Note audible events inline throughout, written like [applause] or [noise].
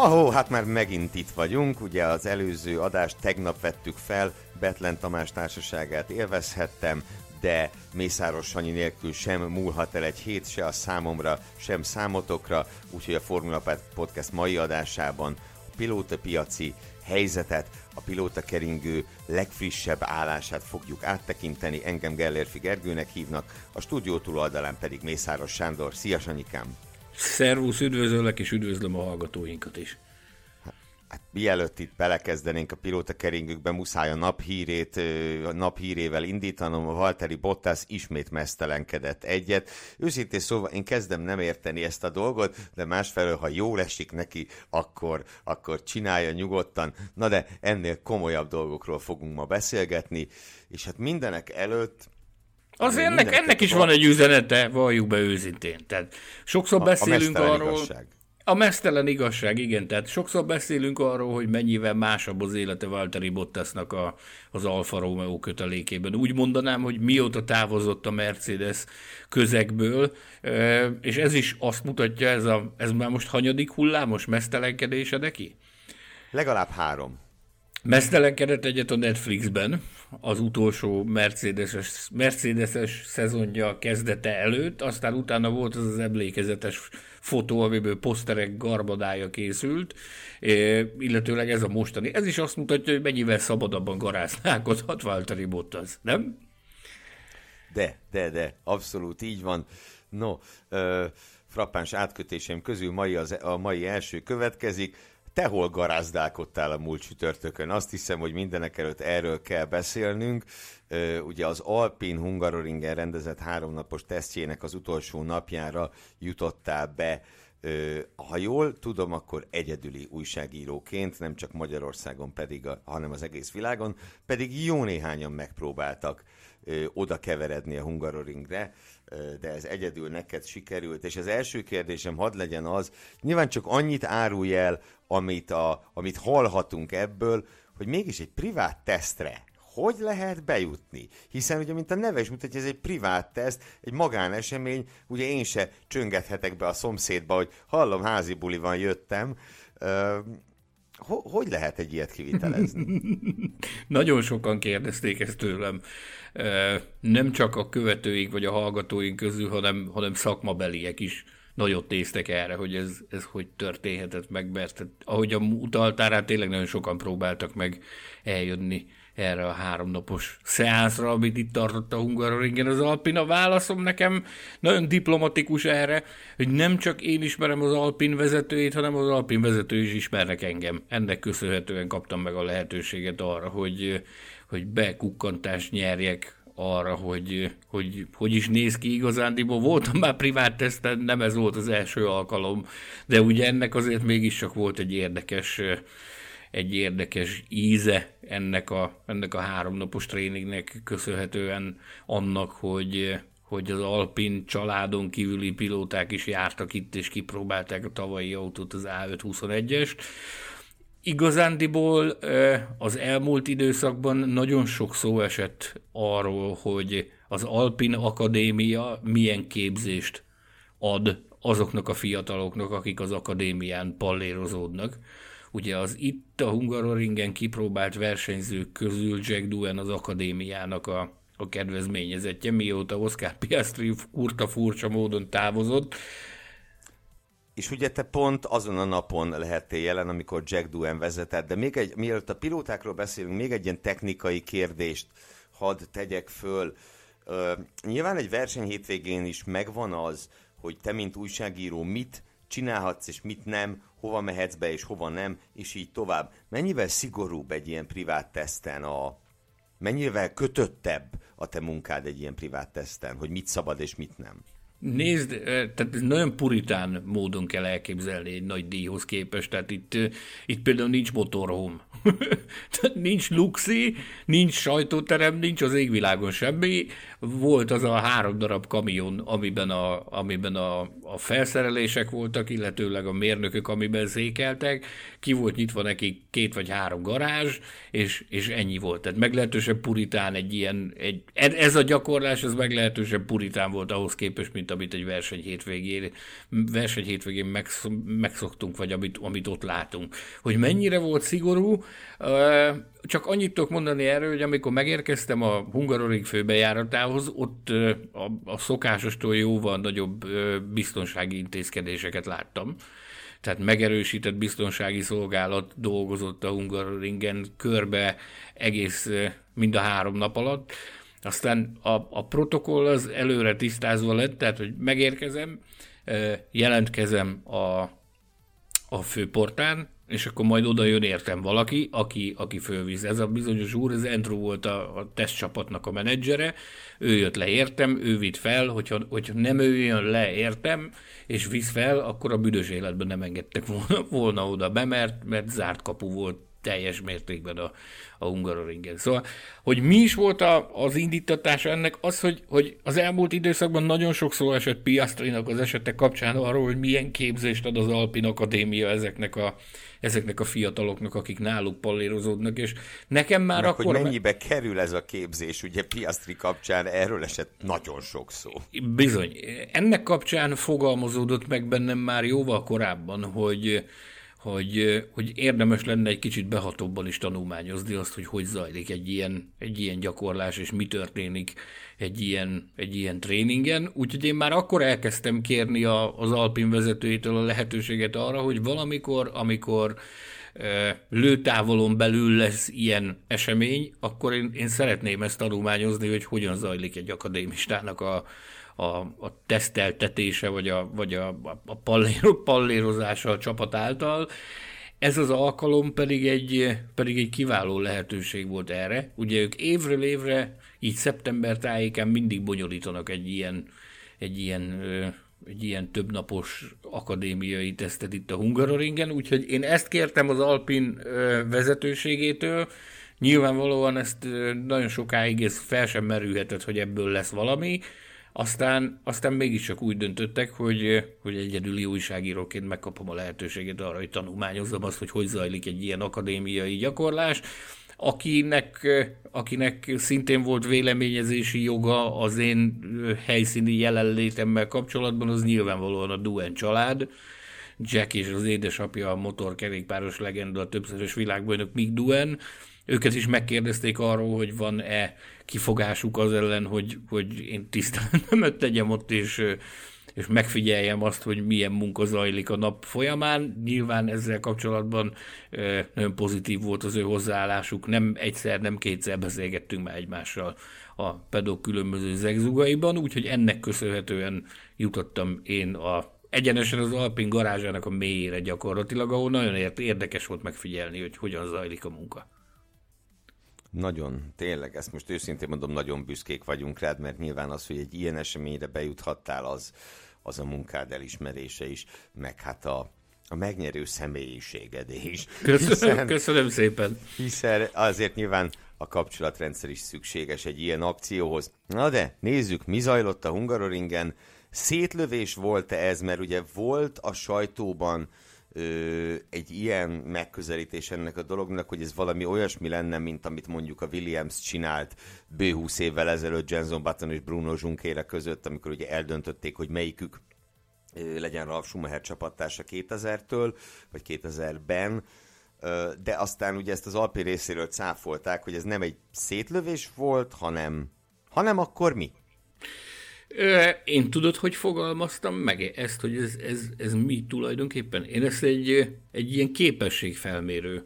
Ahó, hát már megint itt vagyunk, ugye az előző adást tegnap vettük fel, Betlen Tamás társaságát élvezhettem, de Mészáros Sanyi nélkül sem múlhat el egy hét se a számomra, sem számotokra, úgyhogy a Formula Podcast mai adásában a pilóta piaci helyzetet, a pilóta keringő legfrissebb állását fogjuk áttekinteni. Engem Gellérfi Gergőnek hívnak, a stúdió túloldalán pedig Mészáros Sándor. Szia Sanyikám! Szervusz, üdvözöllek és üdvözlöm a hallgatóinkat is. Hát mielőtt itt belekezdenénk a pilóta keringőkbe, muszáj a naphírét, a naphírével indítanom. A Valtteri Bottas ismét mesztelenkedett egyet. Őszintén szóval én kezdem nem érteni ezt a dolgot, de másfelől, ha jól esik neki, akkor, akkor csinálja nyugodtan. Na de ennél komolyabb dolgokról fogunk ma beszélgetni, és hát mindenek előtt Azért ennek, ennek is van egy üzenete, valljuk be őszintén. Tehát sokszor beszélünk a, a arról... Igazság. A mesztelen igazság, igen. Tehát sokszor beszélünk arról, hogy mennyivel másabb az élete Valtteri Bottasnak a, az Alfa Romeo kötelékében. Úgy mondanám, hogy mióta távozott a Mercedes közegből, és ez is azt mutatja, ez, a, ez már most hanyadik hullámos mesztelenkedése neki? Legalább három. Mesztelenkedett egyet a Netflixben, az utolsó Mercedes-es, Mercedes-es szezonja kezdete előtt, aztán utána volt az az emlékezetes fotó, amiből poszterek garbadája készült, illetőleg ez a mostani. Ez is azt mutatja, hogy mennyivel szabadabban garáználkodhat Valtteri Bottas, nem? De, de, de, abszolút így van. No, ö, frappáns átkötésem közül mai az, a mai első következik te hol garázdálkodtál a múlt csütörtökön? Azt hiszem, hogy mindenek előtt erről kell beszélnünk. Ugye az Alpin Hungaroringen rendezett háromnapos tesztjének az utolsó napjára jutottál be ha jól tudom, akkor egyedüli újságíróként, nem csak Magyarországon pedig, hanem az egész világon, pedig jó néhányan megpróbáltak oda keveredni a Hungaroringre, de ez egyedül neked sikerült. És az első kérdésem hadd legyen az, nyilván csak annyit árulj el, amit, a, amit hallhatunk ebből, hogy mégis egy privát tesztre hogy lehet bejutni? Hiszen ugye, mint a neve is mutatja, ez egy privát teszt, egy magánesemény, ugye én se csöngethetek be a szomszédba, hogy hallom, házi buli van, jöttem. Hogy lehet egy ilyet kivitelezni? [laughs] Nagyon sokan kérdezték ezt tőlem. Nem csak a követőink vagy a hallgatóink közül, hanem, hanem szakmabeliek is nagyot néztek erre, hogy ez, ez hogy történhetett meg, mert ahogy a utaltál rá, tényleg nagyon sokan próbáltak meg eljönni erre a háromnapos szeánszra, amit itt tartott a Hungaroringen az Alpin. A válaszom nekem nagyon diplomatikus erre, hogy nem csak én ismerem az Alpin vezetőjét, hanem az Alpin vezető is ismernek engem. Ennek köszönhetően kaptam meg a lehetőséget arra, hogy, hogy bekukkantást nyerjek arra, hogy, hogy hogy is néz ki igazándiból. Voltam már privát teszten, nem ez volt az első alkalom, de ugye ennek azért mégiscsak volt egy érdekes egy érdekes íze ennek a, ennek a háromnapos tréningnek köszönhetően annak, hogy, hogy az Alpin családon kívüli pilóták is jártak itt, és kipróbálták a tavalyi autót, az A521-est. Igazándiból az elmúlt időszakban nagyon sok szó esett arról, hogy az Alpin Akadémia milyen képzést ad azoknak a fiataloknak, akik az akadémián pallérozódnak. Ugye az itt a Hungaroringen kipróbált versenyzők közül Jack Duen az akadémiának a, a kedvezményezetje, mióta Oscar Piastri kurta furcsa módon távozott. És ugye te pont azon a napon lehettél jelen, amikor Jack Duen vezetett, de még egy, mielőtt a pilótákról beszélünk, még egy ilyen technikai kérdést hadd tegyek föl. Uh, nyilván egy verseny hétvégén is megvan az, hogy te, mint újságíró, mit csinálhatsz és mit nem, hova mehetsz be és hova nem, és így tovább. Mennyivel szigorúbb egy ilyen privát teszten a... Mennyivel kötöttebb a te munkád egy ilyen privát teszten, hogy mit szabad és mit nem? Nézd, tehát ez nagyon puritán módon kell elképzelni egy nagy díjhoz képest, tehát itt, itt például nincs motorhome. [laughs] nincs luxi, nincs sajtóterem, nincs az égvilágon semmi. Volt az a három darab kamion, amiben a, amiben a, a felszerelések voltak, illetőleg a mérnökök, amiben székeltek. Ki volt nyitva neki két vagy három garázs, és, és ennyi volt. Tehát meglehetősen puritán egy ilyen, egy, ez a gyakorlás, ez meglehetősen puritán volt ahhoz képest, mint amit egy verseny hétvégén, verseny hétvégén megszoktunk, vagy amit, amit ott látunk. Hogy mennyire volt szigorú, csak annyit tudok mondani erről, hogy amikor megérkeztem a Hungaroring főbejáratához, ott a, a szokásostól jóval nagyobb biztonsági intézkedéseket láttam. Tehát megerősített biztonsági szolgálat dolgozott a Hungaroringen körbe egész mind a három nap alatt. Aztán a, a protokoll az előre tisztázva lett, tehát hogy megérkezem, jelentkezem a, a főportán, és akkor majd oda jön értem valaki, aki, aki fölvíz. Ez a bizonyos úr, ez Andrew volt a, a tesztcsapatnak a menedzsere, ő jött le értem, ő vitt fel, hogyha, hogyha nem ő jön le értem, és visz fel, akkor a büdös életben nem engedtek volna, volna oda be, mert, mert zárt kapu volt teljes mértékben a, a Hungaroringen. Szóval, hogy mi is volt a, az indítatása ennek, az, hogy, hogy az elmúlt időszakban nagyon sokszor esett Piastrinak az esete kapcsán arról, hogy milyen képzést ad az Alpin Akadémia ezeknek a, ezeknek a fiataloknak, akik náluk pallérozódnak, és nekem már Meg, akkor... hogy mennyibe kerül ez a képzés, ugye Piastri kapcsán erről esett nagyon sok szó. Bizony. Ennek kapcsán fogalmazódott meg bennem már jóval korábban, hogy hogy, hogy érdemes lenne egy kicsit behatóbban is tanulmányozni azt, hogy hogy zajlik egy ilyen, egy ilyen gyakorlás, és mi történik egy ilyen, egy ilyen tréningen. Úgyhogy én már akkor elkezdtem kérni a, az Alpin vezetőjétől a lehetőséget arra, hogy valamikor, amikor lőtávolon belül lesz ilyen esemény, akkor én, én szeretném ezt tanulmányozni, hogy hogyan zajlik egy akadémistának a, a, a teszteltetése, vagy a, vagy a, a palléro, pallérozása a csapat által. Ez az alkalom pedig egy, pedig egy kiváló lehetőség volt erre. Ugye ők évről évre, így szeptember tájékán mindig bonyolítanak egy ilyen, egy ilyen egy ilyen többnapos akadémiai tesztet itt a Hungaroringen, úgyhogy én ezt kértem az Alpin vezetőségétől, nyilvánvalóan ezt nagyon sokáig ez fel sem merülhetett, hogy ebből lesz valami, aztán, aztán mégiscsak úgy döntöttek, hogy, hogy egyedüli újságíróként megkapom a lehetőséget arra, hogy tanulmányozzam azt, hogy hogy zajlik egy ilyen akadémiai gyakorlás. Akinek, akinek szintén volt véleményezési joga az én helyszíni jelenlétemmel kapcsolatban, az nyilvánvalóan a Duen család. Jack és az édesapja a motorkerékpáros legenda, a többszörös világbajnok Mick Duen. Őket is megkérdezték arról, hogy van-e kifogásuk az ellen, hogy, hogy én tiszteletemet [laughs] tegyem ott, és, és megfigyeljem azt, hogy milyen munka zajlik a nap folyamán. Nyilván ezzel kapcsolatban nagyon pozitív volt az ő hozzáállásuk. Nem egyszer, nem kétszer beszélgettünk már egymással a pedok különböző zegzugaiban, úgyhogy ennek köszönhetően jutottam én a egyenesen az Alpin garázsának a mélyére gyakorlatilag, ahol nagyon érdekes volt megfigyelni, hogy hogyan zajlik a munka. Nagyon, tényleg, ezt most őszintén mondom, nagyon büszkék vagyunk rád, mert nyilván az, hogy egy ilyen eseményre bejuthattál, az, az a munkád elismerése is, meg hát a, a megnyerő személyiséged is. Köszönöm, hiszen, köszönöm szépen. Hiszen azért nyilván a kapcsolatrendszer is szükséges egy ilyen akcióhoz. Na de, nézzük, mi zajlott a Hungaroringen. Szétlövés volt-e ez, mert ugye volt a sajtóban ö, egy ilyen megközelítés ennek a dolognak, hogy ez valami olyasmi lenne, mint amit mondjuk a Williams csinált bő 20 évvel ezelőtt Jenson Button és Bruno Junqueira között, amikor ugye eldöntötték, hogy melyikük ö, legyen Ralf Schumacher csapattársa 2000-től, vagy 2000-ben, de aztán ugye ezt az Alpi részéről cáfolták, hogy ez nem egy szétlövés volt, hanem, hanem akkor mi? Én tudod, hogy fogalmaztam meg ezt, hogy ez, ez, ez mi tulajdonképpen? Én ezt egy, egy ilyen képességfelmérő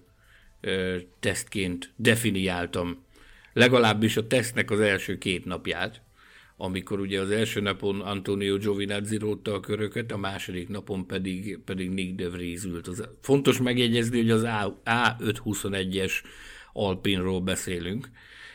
tesztként definiáltam. Legalábbis a tesztnek az első két napját, amikor ugye az első napon Antonio Giovinazzi rótta a köröket, a második napon pedig, pedig Nick de Vries ült. Az, fontos megjegyezni, hogy az A521-es Alpinról beszélünk,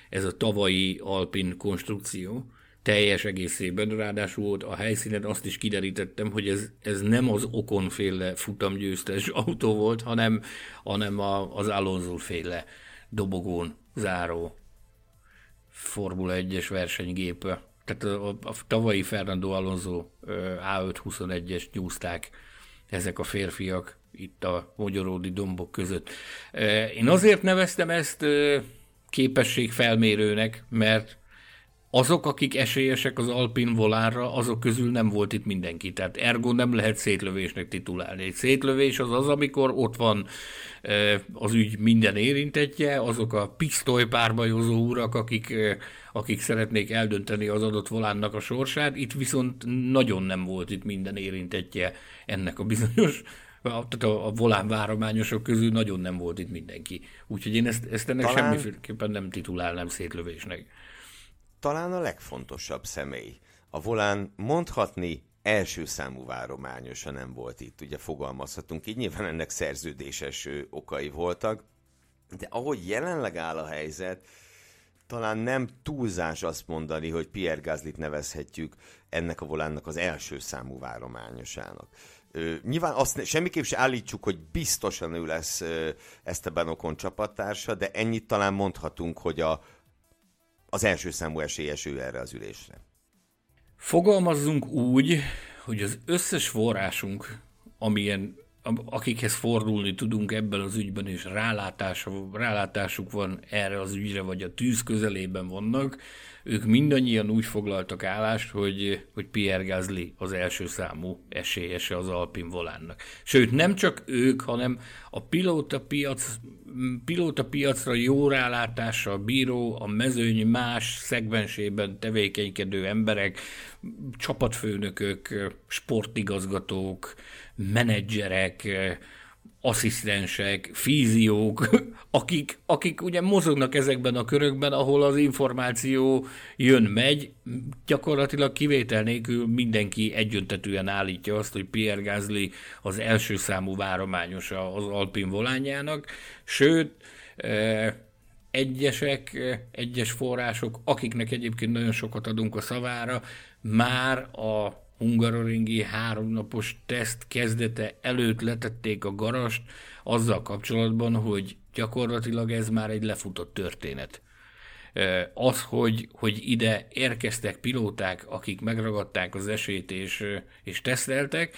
ez a tavalyi Alpin konstrukció, teljes egészében, ráadásul a helyszínen azt is kiderítettem, hogy ez, ez nem az okonféle futamgyőztes autó volt, hanem, hanem a, az Alonso féle dobogón záró Formula 1-es versenygép. Tehát a, a, a tavalyi Fernando Alonso A521-es nyúzták ezek a férfiak itt a Magyaródi dombok között. Én azért neveztem ezt képességfelmérőnek, mert azok, akik esélyesek az Alpin volánra, azok közül nem volt itt mindenki. Tehát ergo nem lehet szétlövésnek titulálni. Egy szétlövés az az, amikor ott van az ügy minden érintetje, azok a pisztolypárbajozó urak, akik, akik szeretnék eldönteni az adott volánnak a sorsát. Itt viszont nagyon nem volt itt minden érintetje ennek a bizonyos tehát a, a volán várományosok közül nagyon nem volt itt mindenki. Úgyhogy én ezt, ezt ennek Talán... semmiféleképpen nem titulálnám szétlövésnek talán a legfontosabb személy. A volán mondhatni első számú várományosa nem volt itt, ugye fogalmazhatunk így, nyilván ennek szerződéses okai voltak, de ahogy jelenleg áll a helyzet, talán nem túlzás azt mondani, hogy Pierre Gaslyt nevezhetjük ennek a volánnak az első számú várományosának. Ö, nyilván azt semmiképp se állítsuk, hogy biztosan ő lesz Esteban Ocon csapattársa, de ennyit talán mondhatunk, hogy a, az első számú esélyes ő erre az ülésre. Fogalmazzunk úgy, hogy az összes forrásunk, amilyen, akikhez fordulni tudunk ebben az ügyben, és rálátásuk van erre az ügyre, vagy a tűz közelében vannak, ők mindannyian úgy foglaltak állást, hogy, hogy Pierre Gasly az első számú esélyese az Alpin volánnak. Sőt, nem csak ők, hanem a pilóta, piac, pilóta piacra jó rálátással bíró, a mezőny más szegmensében tevékenykedő emberek, csapatfőnökök, sportigazgatók, menedzserek, asszisztensek, fíziók, [laughs] akik, akik ugye mozognak ezekben a körökben, ahol az információ jön-megy, gyakorlatilag kivétel nélkül mindenki egyöntetően állítja azt, hogy Pierre Gasly az első számú várományosa az Alpin volányának, sőt, eh, egyesek, eh, egyes források, akiknek egyébként nagyon sokat adunk a szavára, már a hungaroringi háromnapos teszt kezdete előtt letették a garast azzal kapcsolatban, hogy gyakorlatilag ez már egy lefutott történet. Az, hogy, hogy ide érkeztek pilóták, akik megragadták az esélyt és, és teszteltek,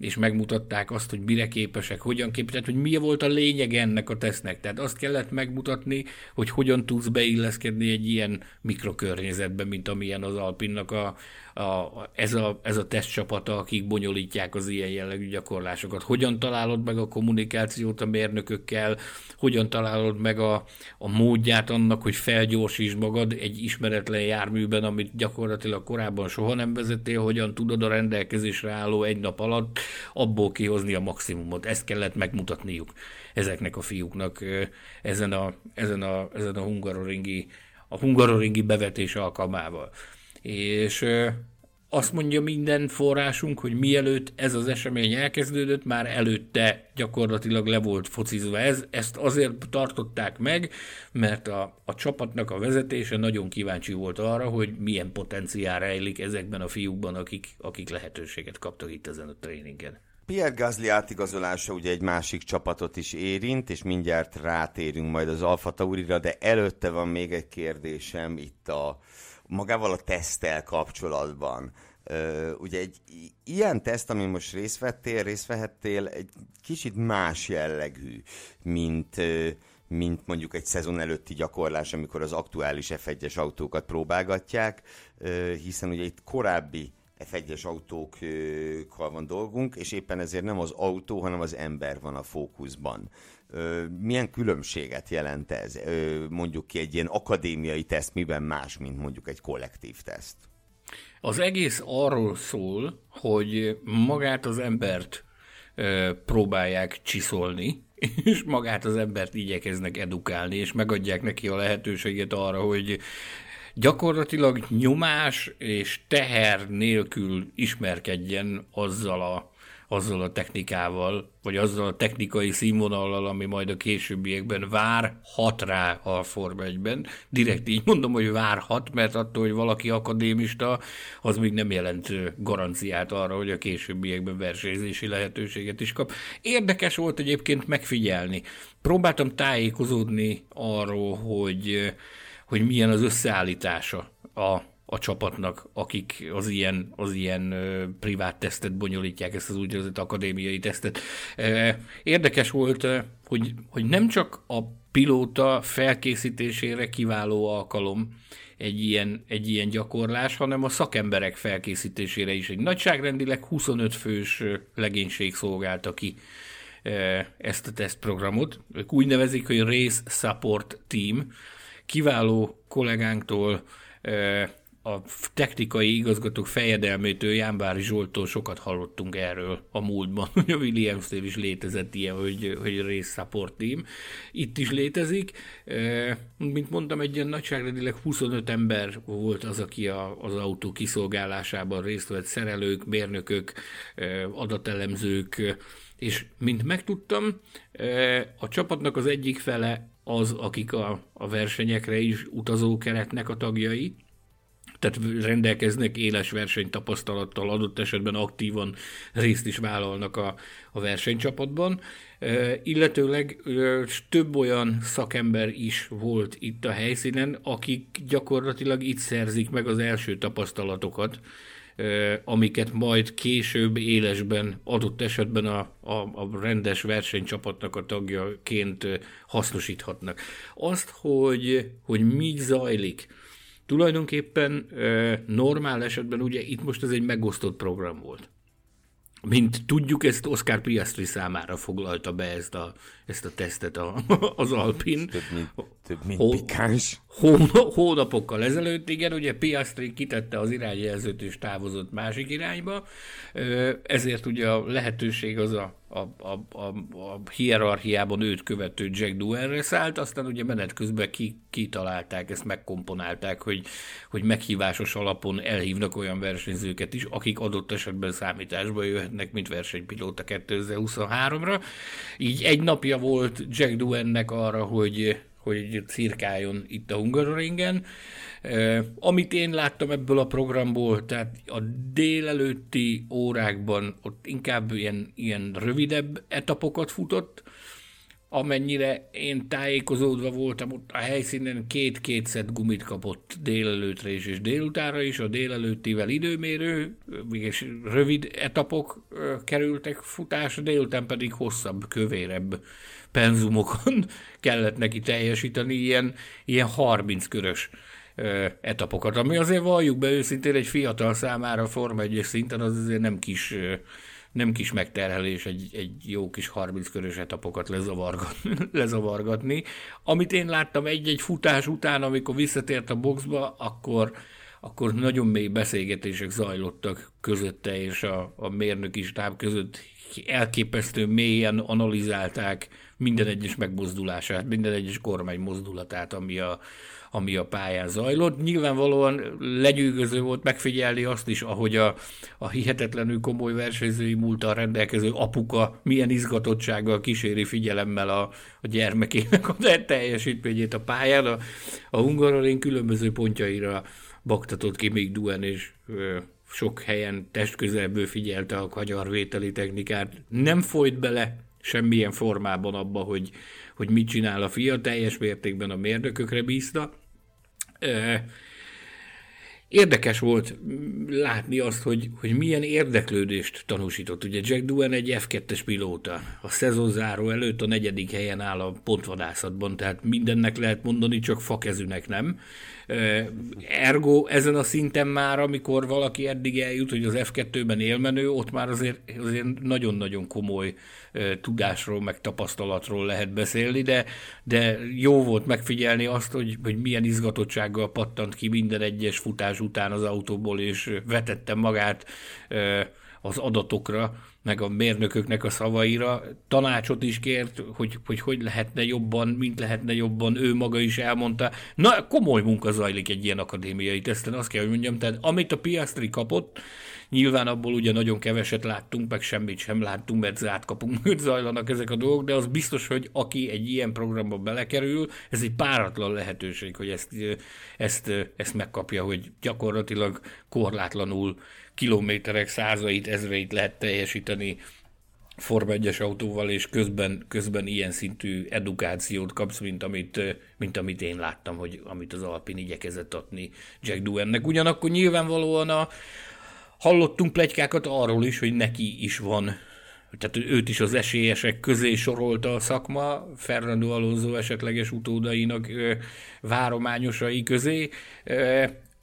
és megmutatták azt, hogy mire képesek, hogyan képesek, tehát hogy mi volt a lényeg ennek a tesznek. Tehát azt kellett megmutatni, hogy hogyan tudsz beilleszkedni egy ilyen mikrokörnyezetbe, mint amilyen az Alpinnak a, a, ez, a, ez a tesztcsapata, akik bonyolítják az ilyen jellegű gyakorlásokat. Hogyan találod meg a kommunikációt a mérnökökkel, hogyan találod meg a, a módját annak, hogy felgyorsítsd magad egy ismeretlen járműben, amit gyakorlatilag korábban soha nem vezettél, hogyan tudod a rendelkezésre álló egy nap alatt abból kihozni a maximumot. Ezt kellett megmutatniuk ezeknek a fiúknak ezen a, ezen a, ezen a hungaroringi, a hungaroringi bevetés alkalmával és azt mondja minden forrásunk, hogy mielőtt ez az esemény elkezdődött, már előtte gyakorlatilag le volt focizva ez. Ezt azért tartották meg, mert a, a csapatnak a vezetése nagyon kíváncsi volt arra, hogy milyen potenciál rejlik ezekben a fiúkban, akik, akik lehetőséget kaptak itt ezen a tréningen. Pierre Gasly átigazolása ugye egy másik csapatot is érint, és mindjárt rátérünk majd az Alfa Taurira, de előtte van még egy kérdésem itt a, magával a tesztel kapcsolatban. Uh, ugye egy ilyen teszt, ami most részt vettél, részt vehettél, egy kicsit más jellegű, mint, mint mondjuk egy szezon előtti gyakorlás, amikor az aktuális F1-es autókat próbálgatják, hiszen ugye itt korábbi F1-es autókkal van dolgunk, és éppen ezért nem az autó, hanem az ember van a fókuszban. Milyen különbséget jelent ez? Mondjuk ki egy ilyen akadémiai teszt, miben más, mint mondjuk egy kollektív teszt? Az egész arról szól, hogy magát az embert próbálják csiszolni, [laughs] és magát az embert igyekeznek edukálni, és megadják neki a lehetőséget arra, hogy gyakorlatilag nyomás és teher nélkül ismerkedjen azzal a azzal a technikával, vagy azzal a technikai színvonallal, ami majd a későbbiekben várhat rá a Forma 1-ben. Direkt így mondom, hogy várhat, mert attól, hogy valaki akadémista, az még nem jelent garanciát arra, hogy a későbbiekben versenyzési lehetőséget is kap. Érdekes volt egyébként megfigyelni. Próbáltam tájékozódni arról, hogy, hogy milyen az összeállítása a a csapatnak, akik az ilyen, az ilyen privát tesztet bonyolítják, ezt az úgynevezett akadémiai tesztet. Érdekes volt, hogy, hogy nem csak a pilóta felkészítésére kiváló alkalom egy ilyen, egy ilyen gyakorlás, hanem a szakemberek felkészítésére is. Egy nagyságrendileg 25 fős legénység szolgálta ki ezt a tesztprogramot. Ők úgy nevezik, hogy Race Support Team. Kiváló kollégánktól a technikai igazgatók fejedelmétől, Jánbári Zsoltól sokat hallottunk erről a múltban, [laughs] hogy a Williams-nél is létezett ilyen, hogy, hogy race support team. Itt is létezik. Mint mondtam, egy ilyen nagyságrendileg 25 ember volt az, aki a, az autó kiszolgálásában részt vett, szerelők, mérnökök, adatelemzők, és mint megtudtam, a csapatnak az egyik fele az, akik a, a versenyekre is utazó keretnek a tagjai, tehát rendelkeznek éles versenytapasztalattal, adott esetben aktívan részt is vállalnak a, a versenycsapatban, illetőleg több olyan szakember is volt itt a helyszínen, akik gyakorlatilag itt szerzik meg az első tapasztalatokat, amiket majd később élesben, adott esetben a, a, a rendes versenycsapatnak a tagjaként hasznosíthatnak. Azt, hogy, hogy mi zajlik, Tulajdonképpen normál esetben ugye itt most ez egy megosztott program volt. Mint tudjuk, ezt Oscar Piastri számára foglalta be ezt a, ezt a tesztet a, az Alpin. Több mint, több mint pikáns. Hónapokkal ezelőtt, igen, ugye Piastri kitette az irányjelzőt és távozott másik irányba, ezért ugye a lehetőség az a a, a, a, a hierarchiában őt követő Jack Duenre szállt, aztán ugye menet közben ki, kitalálták, ezt megkomponálták, hogy, hogy meghívásos alapon elhívnak olyan versenyzőket is, akik adott esetben számításba jöhetnek, mint versenypilóta 2023-ra. Így egy napja volt Jack Duennek arra, hogy hogy cirkáljon itt a Hungaroringen. Amit én láttam ebből a programból, tehát a délelőtti órákban ott inkább ilyen, ilyen rövidebb etapokat futott, amennyire én tájékozódva voltam, ott a helyszínen két-két szett gumit kapott délelőtre is és délutára is, a délelőttivel időmérő, és rövid etapok kerültek futásra, délután pedig hosszabb, kövérebb penzumokon [laughs] kellett neki teljesíteni, ilyen, ilyen 30 körös etapokat, ami azért valljuk be őszintén egy fiatal számára Forma 1 szinten az azért nem kis, nem kis megterhelés egy, egy jó kis 30 körös etapokat lezavargatni, [laughs] lezavargatni. Amit én láttam egy-egy futás után, amikor visszatért a boxba, akkor, akkor nagyon mély beszélgetések zajlottak közötte és a, a mérnöki stáb között. Elképesztő mélyen analizálták minden egyes megmozdulását, minden egyes kormány mozdulatát, ami a, ami a pályán zajlott. Nyilvánvalóan legyűgöző volt megfigyelni azt is, ahogy a, a hihetetlenül komoly versenyzői múltal rendelkező apuka milyen izgatottsággal kíséri figyelemmel a, a gyermekének a teljesítményét a pályán. A, a Hungaroring különböző pontjaira baktatott ki még Duen, és ö, sok helyen testközelből figyelte a kagyarvételi technikát. Nem folyt bele semmilyen formában abba, hogy, hogy mit csinál a fia, teljes mértékben a mérnökökre bízta. Érdekes volt látni azt, hogy, hogy milyen érdeklődést tanúsított. Ugye Jack Duen egy F2-es pilóta. A szezonzáró előtt a negyedik helyen áll a pontvadászatban, tehát mindennek lehet mondani, csak fakezűnek nem. Ergo ezen a szinten már, amikor valaki eddig eljut, hogy az F2-ben élmenő, ott már azért, azért nagyon-nagyon komoly tudásról, meg tapasztalatról lehet beszélni, de, de jó volt megfigyelni azt, hogy, hogy milyen izgatottsággal pattant ki minden egyes futás után az autóból, és vetette magát az adatokra, meg a mérnököknek a szavaira. Tanácsot is kért, hogy, hogy hogy lehetne jobban, mint lehetne jobban, ő maga is elmondta. Na, komoly munka zajlik egy ilyen akadémiai teszten, azt kell, hogy mondjam. Tehát amit a Piastri kapott, Nyilván abból ugye nagyon keveset láttunk, meg semmit sem láttunk, mert zárt kapunk [laughs] mögött zajlanak ezek a dolgok, de az biztos, hogy aki egy ilyen programba belekerül, ez egy páratlan lehetőség, hogy ezt, ezt, ezt megkapja, hogy gyakorlatilag korlátlanul kilométerek százait, ezreit lehet teljesíteni Forma 1 autóval, és közben, közben ilyen szintű edukációt kapsz, mint amit, mint amit én láttam, hogy amit az Alpin igyekezett adni Jack Duennek. Ugyanakkor nyilvánvalóan a, hallottunk plegykákat arról is, hogy neki is van tehát őt is az esélyesek közé sorolta a szakma, Fernando Alonso esetleges utódainak várományosai közé.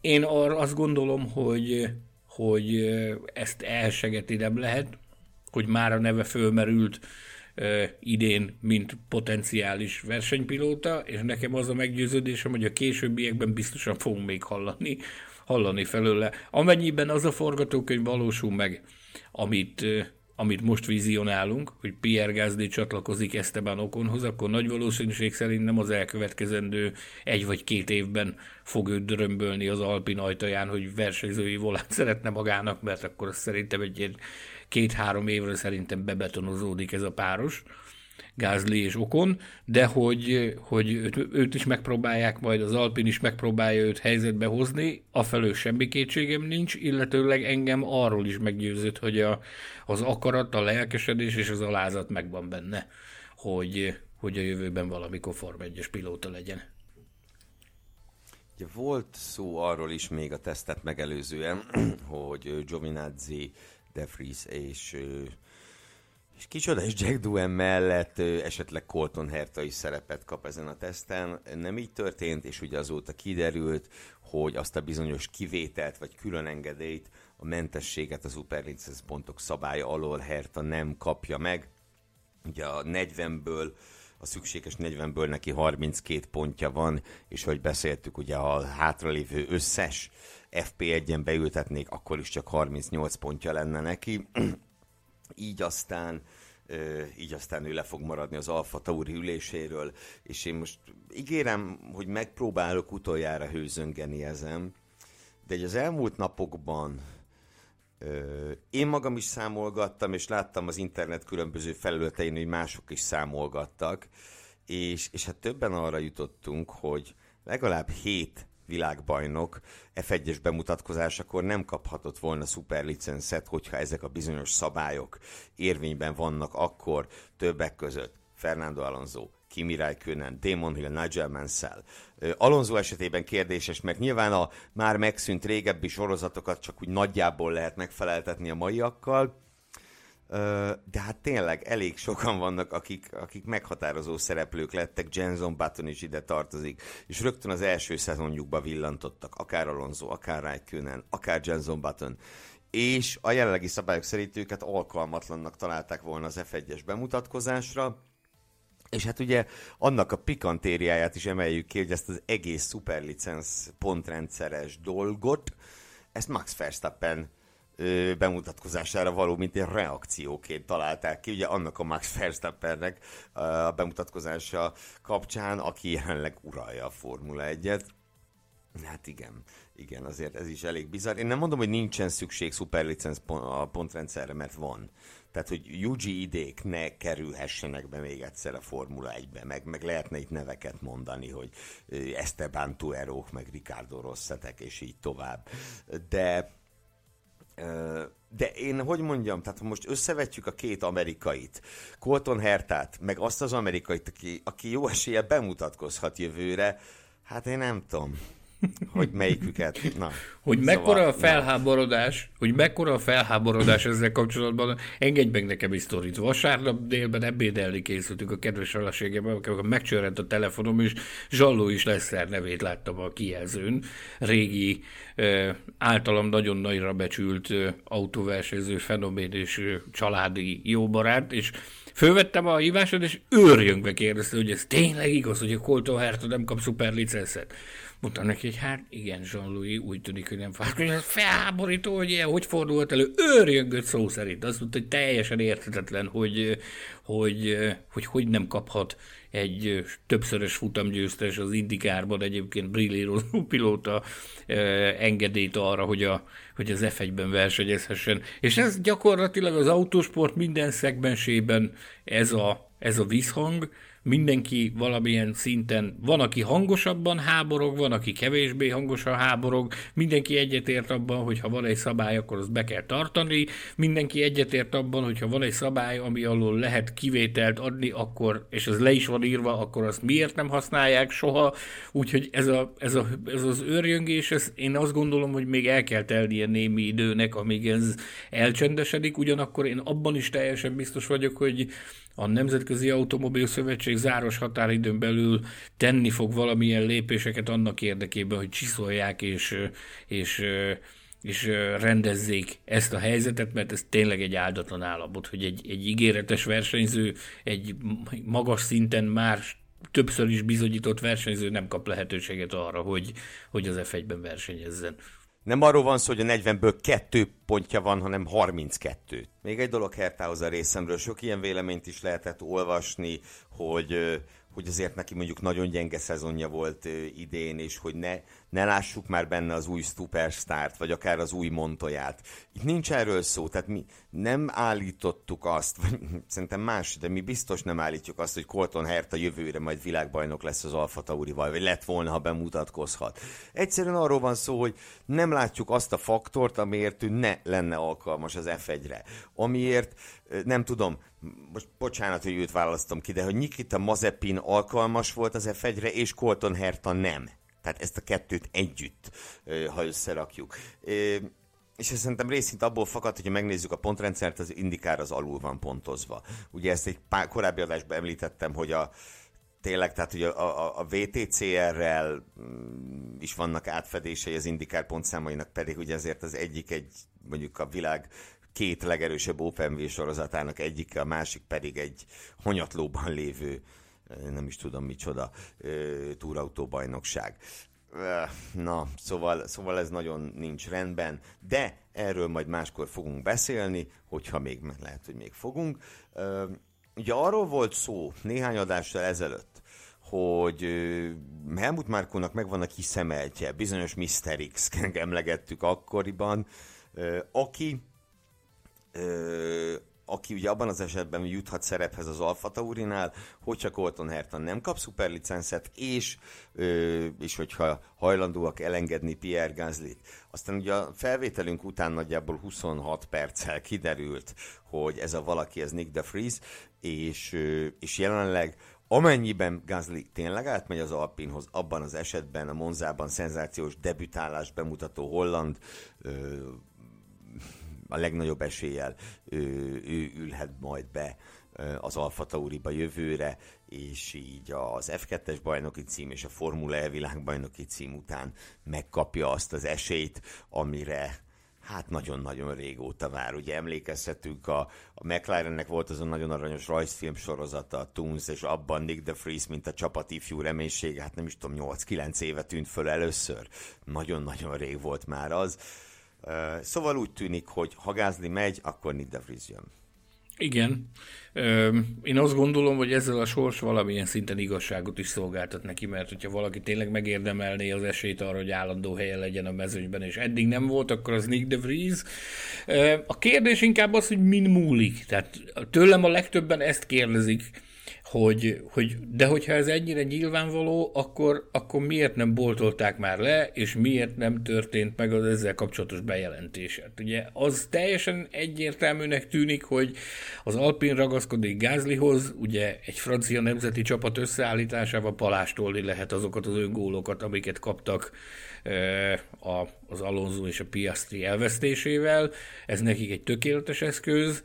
Én arra azt gondolom, hogy hogy ezt elsegetidebb lehet, hogy már a neve fölmerült idén, mint potenciális versenypilóta, és nekem az a meggyőződésem, hogy a későbbiekben biztosan fogunk még hallani, hallani felőle. Amennyiben az a forgatókönyv valósul meg, amit amit most vizionálunk, hogy Pierre Gasly csatlakozik Esteban Okonhoz, akkor nagy valószínűség szerint nem az elkövetkezendő egy vagy két évben fog őt dörömbölni az Alpin ajtaján, hogy versenyzői volát szeretne magának, mert akkor szerintem egy két-három évre szerintem bebetonozódik ez a páros. Gázli és Okon, de hogy, hogy őt, őt is megpróbálják, majd az Alpin is megpróbálja őt helyzetbe hozni, afelől semmi kétségem nincs, illetőleg engem arról is meggyőzött, hogy a, az akarat, a lelkesedés és az alázat megvan benne, hogy, hogy a jövőben valamikor Form 1 pilóta legyen. Ugye volt szó arról is még a tesztet megelőzően, [clears throat] hogy Giovinazzi, De Vries és és kicsoda, és Jack Duen mellett esetleg Colton Herta is szerepet kap ezen a teszten. Nem így történt, és ugye azóta kiderült, hogy azt a bizonyos kivételt vagy külön engedélyt, a mentességet a Superlicensz pontok szabálya alól Herta nem kapja meg. Ugye a 40-ből a szükséges 40-ből neki 32 pontja van, és hogy beszéltük, ugye a hátralévő összes FP1-en beültetnék, akkor is csak 38 pontja lenne neki így aztán így aztán ő le fog maradni az Alfa Tauri üléséről, és én most ígérem, hogy megpróbálok utoljára hőzöngeni ezen, de egy az elmúlt napokban én magam is számolgattam, és láttam az internet különböző felületein, hogy mások is számolgattak, és, és hát többen arra jutottunk, hogy legalább hét világbajnok F1-es bemutatkozásakor nem kaphatott volna szuperlicenszet, hogyha ezek a bizonyos szabályok érvényben vannak akkor többek között Fernando Alonso, Kimi Räikkönen, Damon Hill, Nigel Mansell. Alonso esetében kérdéses, mert nyilván a már megszűnt régebbi sorozatokat csak úgy nagyjából lehet megfeleltetni a maiakkal, de hát tényleg elég sokan vannak, akik, akik meghatározó szereplők lettek, Jenson Button is ide tartozik, és rögtön az első szezonjukba villantottak, akár Alonso, akár Raikkonen, akár Jenson Button, és a jelenlegi szabályok szerint őket alkalmatlannak találták volna az F1-es bemutatkozásra, és hát ugye annak a pikantériáját is emeljük ki, hogy ezt az egész szuperlicensz pontrendszeres dolgot, ezt Max Verstappen bemutatkozására való, mint egy reakcióként találták ki, ugye annak a Max Verstappennek a bemutatkozása kapcsán, aki jelenleg uralja a Formula 1-et. Hát igen, igen, azért ez is elég bizarr. Én nem mondom, hogy nincsen szükség szuperlicenc a pontrendszerre, mert van. Tehát, hogy Yuji idék ne kerülhessenek be még egyszer a Formula 1-be, meg, meg lehetne itt neveket mondani, hogy Esteban Tuerók, meg Ricardo Rossetek, és így tovább. De de én hogy mondjam, tehát most összevetjük a két amerikait, Colton Hertát, meg azt az amerikait, aki, aki jó esélye bemutatkozhat jövőre, hát én nem tudom hogy melyiküket. Na, hogy szóval, mekkora a felháborodás, na. hogy mekkora a felháborodás ezzel kapcsolatban, engedj meg nekem egy sztorit. Vasárnap délben ebédelni készültünk a kedves feleségemmel, amikor megcsörrent a telefonom, és Zsalló is Leszter nevét láttam a kijelzőn. Régi, általam nagyon nagyra becsült autóversenyző fenomén és családi jó barát, és Fölvettem a hívásod, és őrjönkbe kérdezte, hogy ez tényleg igaz, hogy a Colton Herta nem kap szuperlicenszet. Mondtam neki, hogy hát igen, Jean-Louis, úgy tűnik, hogy nem fázik. Ez felháborító, hogy ilyen, hogy fordult elő? Őrjöngött szó szerint. Azt mondta, hogy teljesen érthetetlen, hogy hogy, hogy, hogy nem kaphat egy többszörös futamgyőztes az Indikárban egyébként brillírozó pilóta engedélyt arra, hogy, a, hogy az F1-ben versenyezhessen. És ez gyakorlatilag az autósport minden szegmensében ez a, ez a visszhang, mindenki valamilyen szinten, van, aki hangosabban háborog, van, aki kevésbé hangosan háborog, mindenki egyetért abban, hogy ha van egy szabály, akkor azt be kell tartani, mindenki egyetért abban, hogy ha van egy szabály, ami alól lehet kivételt adni, akkor, és ez le is van írva, akkor azt miért nem használják soha, úgyhogy ez, a, ez, a, ez az őrjöngés, ez, én azt gondolom, hogy még el kell telnie némi időnek, amíg ez elcsendesedik, ugyanakkor én abban is teljesen biztos vagyok, hogy a Nemzetközi Automobil Szövetség záros határidőn belül tenni fog valamilyen lépéseket annak érdekében, hogy csiszolják és, és és rendezzék ezt a helyzetet, mert ez tényleg egy áldatlan állapot, hogy egy, egy ígéretes versenyző, egy magas szinten már többször is bizonyított versenyző nem kap lehetőséget arra, hogy, hogy az F1-ben versenyezzen. Nem arról van szó, hogy a 40-ből kettő pontja van, hanem 32. Még egy dolog a részemről. Sok ilyen véleményt is lehetett olvasni, hogy hogy azért neki mondjuk nagyon gyenge szezonja volt idén, és hogy ne, ne lássuk már benne az új superstart, vagy akár az új montoját. Itt nincs erről szó, tehát mi nem állítottuk azt, vagy [laughs] szerintem más, de mi biztos nem állítjuk azt, hogy Colton Herta jövőre majd világbajnok lesz az Alfa Taurival, vagy lett volna, ha bemutatkozhat. Egyszerűen arról van szó, hogy nem látjuk azt a faktort, amiért ő ne lenne alkalmas az F1-re. Amiért nem tudom, most bocsánat, hogy őt választom ki, de hogy Nikita Mazepin alkalmas volt az F1-re, és Colton Herta nem. Tehát ezt a kettőt együtt, ha összerakjuk. És ez szerintem részint abból fakad, hogyha megnézzük a pontrendszert, az indikár az alul van pontozva. Ugye ezt egy pár korábbi adásban említettem, hogy a tényleg, tehát hogy a, a, a VTCR-rel mm, is vannak átfedései az indikár pontszámainak, pedig ugye ezért az egyik egy mondjuk a világ két legerősebb OpenV sorozatának egyike, a másik pedig egy honyatlóban lévő, nem is tudom micsoda, túrautóbajnokság. Na, szóval, szóval ez nagyon nincs rendben, de erről majd máskor fogunk beszélni, hogyha még lehet, hogy még fogunk. Ugye arról volt szó néhány adással ezelőtt, hogy Helmut Márkónak megvan a kis szemeltje, bizonyos Mr. X, [laughs] emlegettük akkoriban, aki aki ugye abban az esetben juthat szerephez az Alfa Taurinál, hogyha Colton Herta nem kap szuperlicenszet, és, ö, és hogyha hajlandóak elengedni Pierre Gasly-t. Aztán ugye a felvételünk után nagyjából 26 perccel kiderült, hogy ez a valaki, ez Nick de Vries, és, ö, és jelenleg Amennyiben Gasly tényleg átmegy az Alpinhoz, abban az esetben a Monzában szenzációs debütálást bemutató holland ö, a legnagyobb eséllyel ő, ő ülhet majd be az Alfa Tauriba jövőre, és így az F2-es bajnoki cím és a Formula E világbajnoki cím után megkapja azt az esélyt, amire hát nagyon-nagyon régóta vár. Ugye emlékezhetünk, a, a McLarennek volt az a nagyon aranyos rajzfilm sorozata, a Toons, és abban Nick de Vries, mint a csapat ifjú reménység, hát nem is tudom, 8-9 éve tűnt föl először. Nagyon-nagyon rég volt már az Szóval úgy tűnik, hogy ha Gázli megy, akkor Nick jön. Igen. Én azt gondolom, hogy ezzel a sors valamilyen szinten igazságot is szolgáltat neki, mert hogyha valaki tényleg megérdemelné az esélyt arra, hogy állandó helyen legyen a mezőnyben, és eddig nem volt, akkor az Nick de Vries. A kérdés inkább az, hogy min múlik. Tehát tőlem a legtöbben ezt kérdezik, hogy, hogy de hogyha ez ennyire nyilvánvaló, akkor, akkor miért nem boltolták már le, és miért nem történt meg az ezzel kapcsolatos bejelentés? Hát ugye az teljesen egyértelműnek tűnik, hogy az Alpin ragaszkodik Gázlihoz, ugye egy francia nemzeti csapat összeállításával palástolni lehet azokat az öngólokat, amiket kaptak a, az Alonso és a Piastri elvesztésével, ez nekik egy tökéletes eszköz,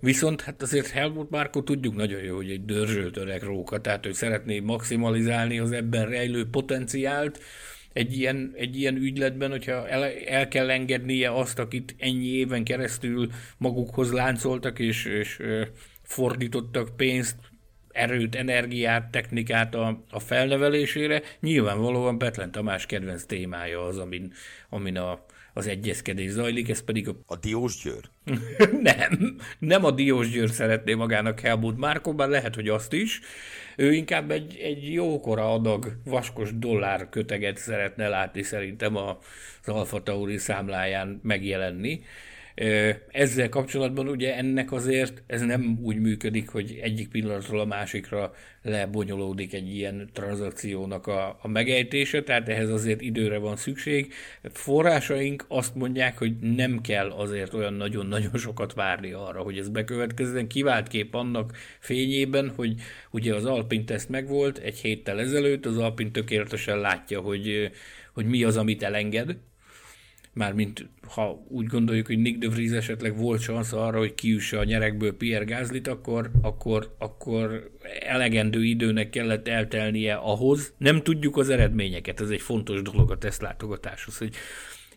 viszont hát azért Helmut Márko tudjuk nagyon jó, hogy egy dörzsölt öreg róka, tehát ő szeretné maximalizálni az ebben rejlő potenciált, egy ilyen, egy ilyen ügyletben, hogyha el, el kell engednie azt, akit ennyi éven keresztül magukhoz láncoltak és, és fordítottak pénzt erőt, energiát, technikát a, a felnevelésére. Nyilvánvalóan Betlen Tamás kedvenc témája az, amin, amin a, az egyezkedés zajlik, ez pedig a... A Diós Győr? [laughs] nem, nem a Diós Győr szeretné magának Helmut Márkó, bár lehet, hogy azt is. Ő inkább egy, egy jókora adag vaskos dollár köteget szeretne látni szerintem az Alfa Tauri számláján megjelenni. Ezzel kapcsolatban ugye ennek azért ez nem úgy működik, hogy egyik pillanatról a másikra lebonyolódik egy ilyen tranzakciónak a, a megejtése, tehát ehhez azért időre van szükség. Forrásaink azt mondják, hogy nem kell azért olyan nagyon-nagyon sokat várni arra, hogy ez bekövetkezzen. Kivált kép annak fényében, hogy ugye az Alpin teszt megvolt egy héttel ezelőtt, az Alpin tökéletesen látja, hogy, hogy mi az, amit elenged, mármint ha úgy gondoljuk, hogy Nick de Vries esetleg volt szansz arra, hogy kiüsse a nyerekből Pierre Gázlit, akkor, akkor, akkor elegendő időnek kellett eltelnie ahhoz. Nem tudjuk az eredményeket, ez egy fontos dolog a tesztlátogatáshoz, hogy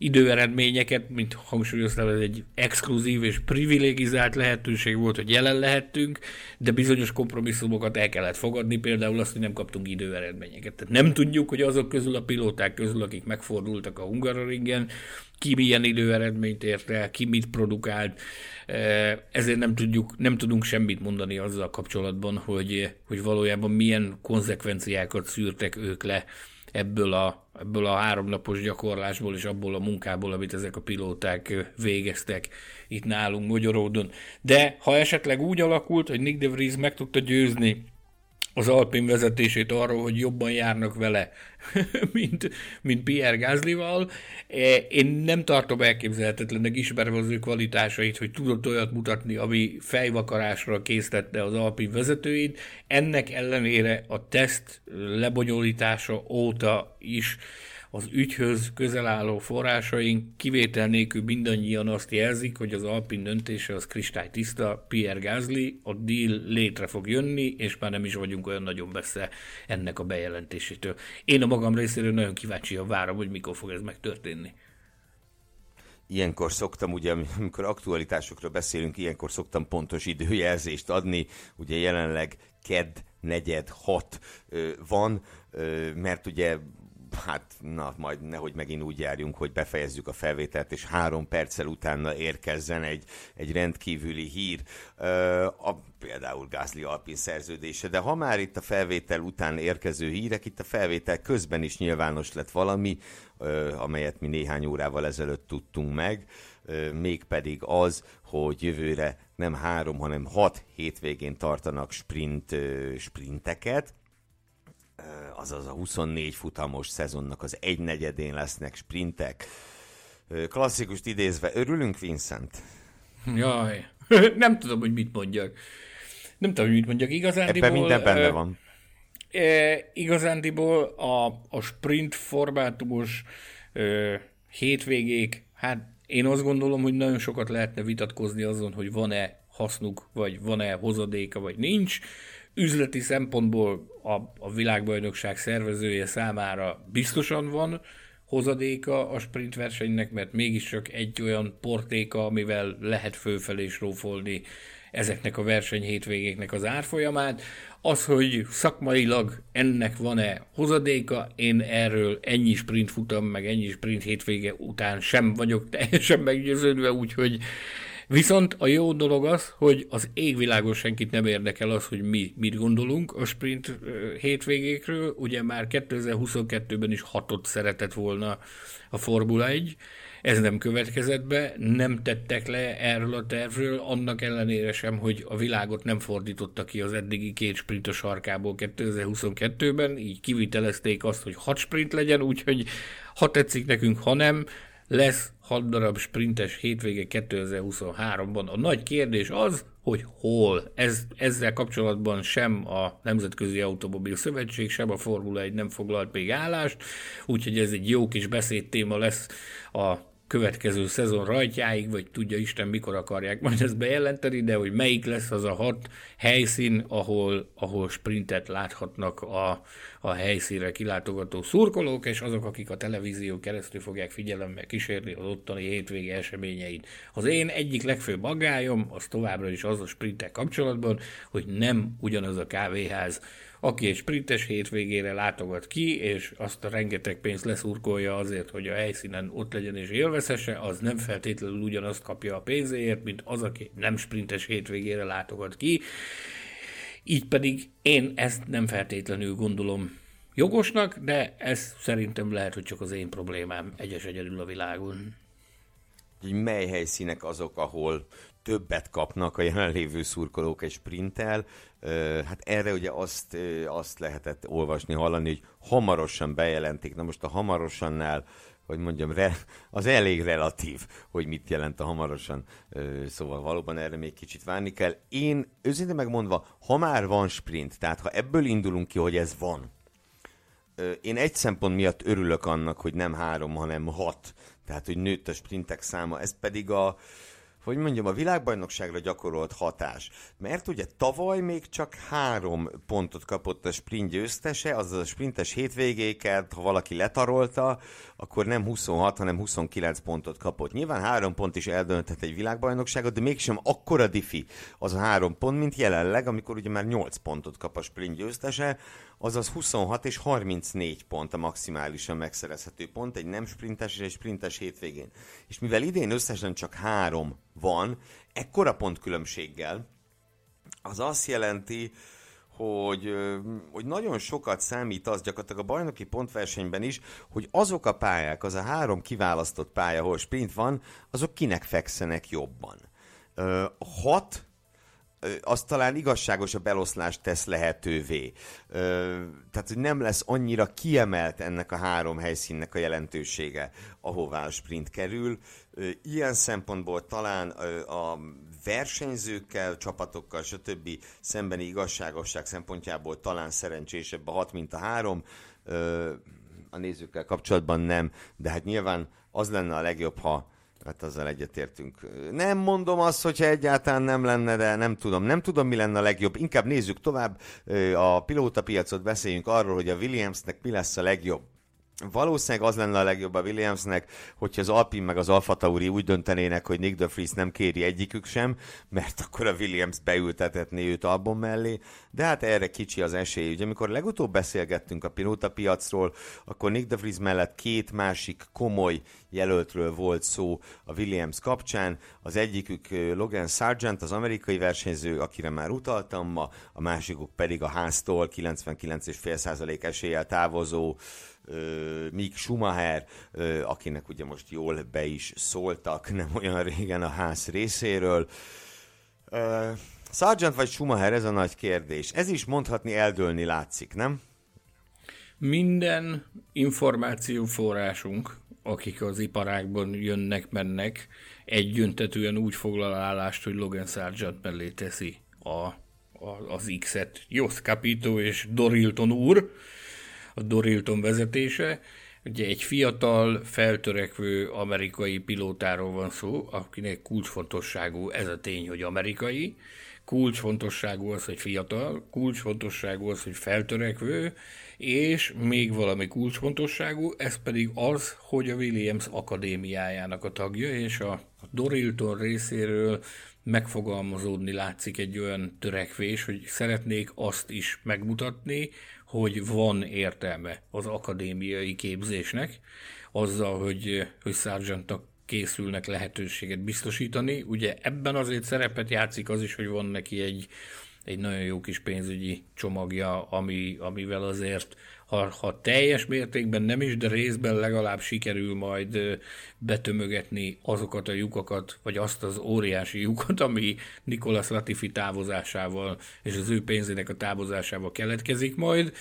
időeredményeket, mint hangsúlyoztam, ez egy exkluzív és privilegizált lehetőség volt, hogy jelen lehettünk, de bizonyos kompromisszumokat el kellett fogadni, például azt, hogy nem kaptunk időeredményeket. Tehát nem tudjuk, hogy azok közül a pilóták közül, akik megfordultak a Hungaroringen, ki milyen időeredményt ért el, ki mit produkált, e, ezért nem, tudjuk, nem tudunk semmit mondani azzal kapcsolatban, hogy, hogy valójában milyen konzekvenciákat szűrtek ők le ebből a, ebből a háromnapos gyakorlásból és abból a munkából, amit ezek a pilóták végeztek itt nálunk Magyaródon. De ha esetleg úgy alakult, hogy Nick de Vries meg tudta győzni az Alpin vezetését arról, hogy jobban járnak vele, [laughs] mint, mint Pierre Gázlival. E, én nem tartom elképzelhetetlennek ismerve az ő kvalitásait, hogy tudott olyat mutatni, ami fejvakarásra késztette az Alpin vezetőit. Ennek ellenére a teszt lebonyolítása óta is az ügyhöz közel álló forrásaink kivétel nélkül mindannyian azt jelzik, hogy az Alpin döntése az tiszta, Pierre Gasly, a deal létre fog jönni, és már nem is vagyunk olyan nagyon messze ennek a bejelentésétől. Én a magam részéről nagyon kíváncsian várom, hogy mikor fog ez megtörténni ilyenkor szoktam, ugye amikor aktualitásokról beszélünk, ilyenkor szoktam pontos időjelzést adni, ugye jelenleg ked negyed hat van, mert ugye hát na, majd nehogy megint úgy járjunk, hogy befejezzük a felvételt, és három perccel utána érkezzen egy, egy rendkívüli hír, a, például Gázli Alpin szerződése, de ha már itt a felvétel után érkező hírek, itt a felvétel közben is nyilvános lett valami, amelyet mi néhány órával ezelőtt tudtunk meg, mégpedig az, hogy jövőre nem három, hanem hat hétvégén tartanak sprint, sprinteket, azaz a 24 futamos szezonnak az egynegyedén lesznek sprintek. Klasszikust idézve, örülünk, Vincent? Jaj, [laughs] nem tudom, hogy mit mondjak. Nem tudom, hogy mit mondjak. Igazándiból... Ebben minden benne van. E, igazándiból a, a sprint formátumos e, hétvégék, hát én azt gondolom, hogy nagyon sokat lehetne vitatkozni azon, hogy van-e hasznuk, vagy van-e hozadéka, vagy nincs üzleti szempontból a, a világbajnokság szervezője számára biztosan van hozadéka a sprint versenynek, mert mégiscsak egy olyan portéka, amivel lehet fölfelé rófolni ezeknek a verseny hétvégéknek az árfolyamát. Az, hogy szakmailag ennek van-e hozadéka, én erről ennyi sprint futam, meg ennyi sprint hétvége után sem vagyok teljesen meggyőződve, úgyhogy Viszont a jó dolog az, hogy az égvilágon senkit nem érdekel az, hogy mi mit gondolunk a sprint hétvégékről. Ugye már 2022-ben is hatot szeretett volna a Formula 1, ez nem következett be, nem tettek le erről a tervről, annak ellenére sem, hogy a világot nem fordította ki az eddigi két sprint a sarkából 2022-ben, így kivitelezték azt, hogy hat sprint legyen, úgyhogy ha tetszik nekünk, ha nem, lesz 6 darab sprintes hétvége 2023-ban. A nagy kérdés az, hogy hol. Ez, ezzel kapcsolatban sem a Nemzetközi Automobil Szövetség, sem a Formula 1 nem foglalt még állást, úgyhogy ez egy jó kis beszédtéma lesz a következő szezon rajtjáig, vagy tudja Isten mikor akarják majd ezt bejelenteni, de hogy melyik lesz az a hat helyszín, ahol, ahol sprintet láthatnak a, a helyszínre kilátogató szurkolók, és azok, akik a televízió keresztül fogják figyelemmel kísérni az ottani hétvége eseményeit. Az én egyik legfőbb aggályom, az továbbra is az a sprintek kapcsolatban, hogy nem ugyanaz a kávéház, aki egy sprintes hétvégére látogat ki, és azt a rengeteg pénzt leszurkolja azért, hogy a helyszínen ott legyen és élvezhesse, az nem feltétlenül ugyanazt kapja a pénzéért, mint az, aki nem sprintes hétvégére látogat ki. Így pedig én ezt nem feltétlenül gondolom jogosnak, de ez szerintem lehet, hogy csak az én problémám egyes egyedül a világon. Mely helyszínek azok, ahol többet kapnak a jelenlévő szurkolók egy sprinttel. Hát erre ugye azt, azt lehetett olvasni, hallani, hogy hamarosan bejelentik. Na most a hamarosannál hogy mondjam, az elég relatív, hogy mit jelent a hamarosan. Szóval valóban erre még kicsit várni kell. Én őszintén megmondva, ha már van sprint, tehát ha ebből indulunk ki, hogy ez van, én egy szempont miatt örülök annak, hogy nem három, hanem hat. Tehát, hogy nőtt a sprintek száma. Ez pedig a, hogy mondjam, a világbajnokságra gyakorolt hatás. Mert ugye tavaly még csak három pontot kapott a sprint győztese, azaz a sprintes hétvégéket, ha valaki letarolta, akkor nem 26, hanem 29 pontot kapott. Nyilván három pont is eldönthet egy világbajnokságot, de mégsem akkora diffi az a három pont, mint jelenleg, amikor ugye már 8 pontot kap a sprint győztese, azaz 26 és 34 pont a maximálisan megszerezhető pont egy nem sprintes és egy sprintes hétvégén. És mivel idén összesen csak három van, ekkora pontkülönbséggel, az azt jelenti, hogy, hogy nagyon sokat számít az gyakorlatilag a bajnoki pontversenyben is, hogy azok a pályák, az a három kiválasztott pálya, ahol sprint van, azok kinek fekszenek jobban. Hat az talán igazságosabb eloszlást tesz lehetővé. Tehát, hogy nem lesz annyira kiemelt ennek a három helyszínnek a jelentősége, ahová a sprint kerül. Ilyen szempontból talán a versenyzőkkel, csapatokkal, stb. szembeni igazságosság szempontjából talán szerencsésebb a hat, mint a három. A nézőkkel kapcsolatban nem, de hát nyilván az lenne a legjobb, ha Hát azzal egyetértünk. Nem mondom azt, hogyha egyáltalán nem lenne, de nem tudom. Nem tudom, mi lenne a legjobb. Inkább nézzük tovább a pilótapiacot, beszéljünk arról, hogy a Williamsnek mi lesz a legjobb. Valószínűleg az lenne a legjobb a Williamsnek, hogyha az Alpin meg az Alfa Tauri úgy döntenének, hogy Nick de Vries nem kéri egyikük sem, mert akkor a Williams beültetetné őt album mellé, de hát erre kicsi az esély. Ugye amikor legutóbb beszélgettünk a pilóta piacról, akkor Nick de Vries mellett két másik komoly jelöltről volt szó a Williams kapcsán. Az egyikük Logan Sargent, az amerikai versenyző, akire már utaltam ma, a másikuk pedig a háztól 99,5% eséllyel távozó Mick Schumacher, akinek ugye most jól be is szóltak [laughs] nem olyan régen a ház részéről. Sargent vagy Schumacher, ez a nagy kérdés. Ez is mondhatni eldőlni látszik, nem? Minden információforrásunk, akik az iparákban jönnek-mennek, egyöntetően úgy foglal állást, hogy Logan Sargent mellé teszi a, a, az X-et Jos Capito és Dorilton úr, a Dorilton vezetése. Ugye egy fiatal, feltörekvő amerikai pilótáról van szó, akinek kulcsfontosságú ez a tény, hogy amerikai, kulcsfontosságú az, hogy fiatal, kulcsfontosságú az, hogy feltörekvő, és még valami kulcsfontosságú, ez pedig az, hogy a Williams Akadémiájának a tagja, és a Dorilton részéről megfogalmazódni látszik egy olyan törekvés, hogy szeretnék azt is megmutatni, hogy van értelme az akadémiai képzésnek, azzal, hogy, hogy Sargentnak készülnek lehetőséget biztosítani. Ugye ebben azért szerepet játszik az is, hogy van neki egy, egy nagyon jó kis pénzügyi csomagja, ami, amivel azért ha, ha teljes mértékben nem is, de részben legalább sikerül majd betömögetni azokat a lyukakat, vagy azt az óriási lyukat, ami Nikolas Latifi távozásával és az ő pénzének a távozásával keletkezik majd,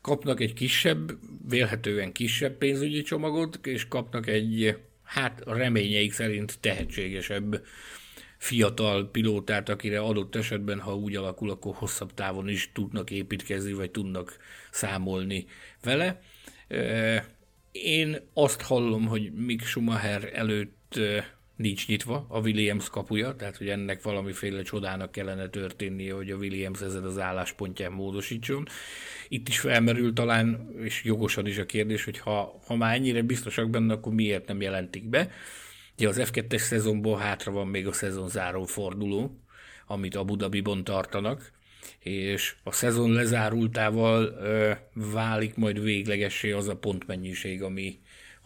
kapnak egy kisebb, vélhetően kisebb pénzügyi csomagot, és kapnak egy, hát reményeik szerint tehetségesebb fiatal pilótát, akire adott esetben, ha úgy alakul, akkor hosszabb távon is tudnak építkezni, vagy tudnak számolni vele. Én azt hallom, hogy Mick Schumacher előtt nincs nyitva a Williams kapuja, tehát hogy ennek valamiféle csodának kellene történnie, hogy a Williams ezen az álláspontján módosítson. Itt is felmerül talán, és jogosan is a kérdés, hogy ha, ha már ennyire biztosak benne, akkor miért nem jelentik be. Ugye az F2-es szezonból hátra van még a szezon záró forduló, amit Abu Dhabiban tartanak, és a szezon lezárultával ö, válik majd véglegessé az a pontmennyiség, ami,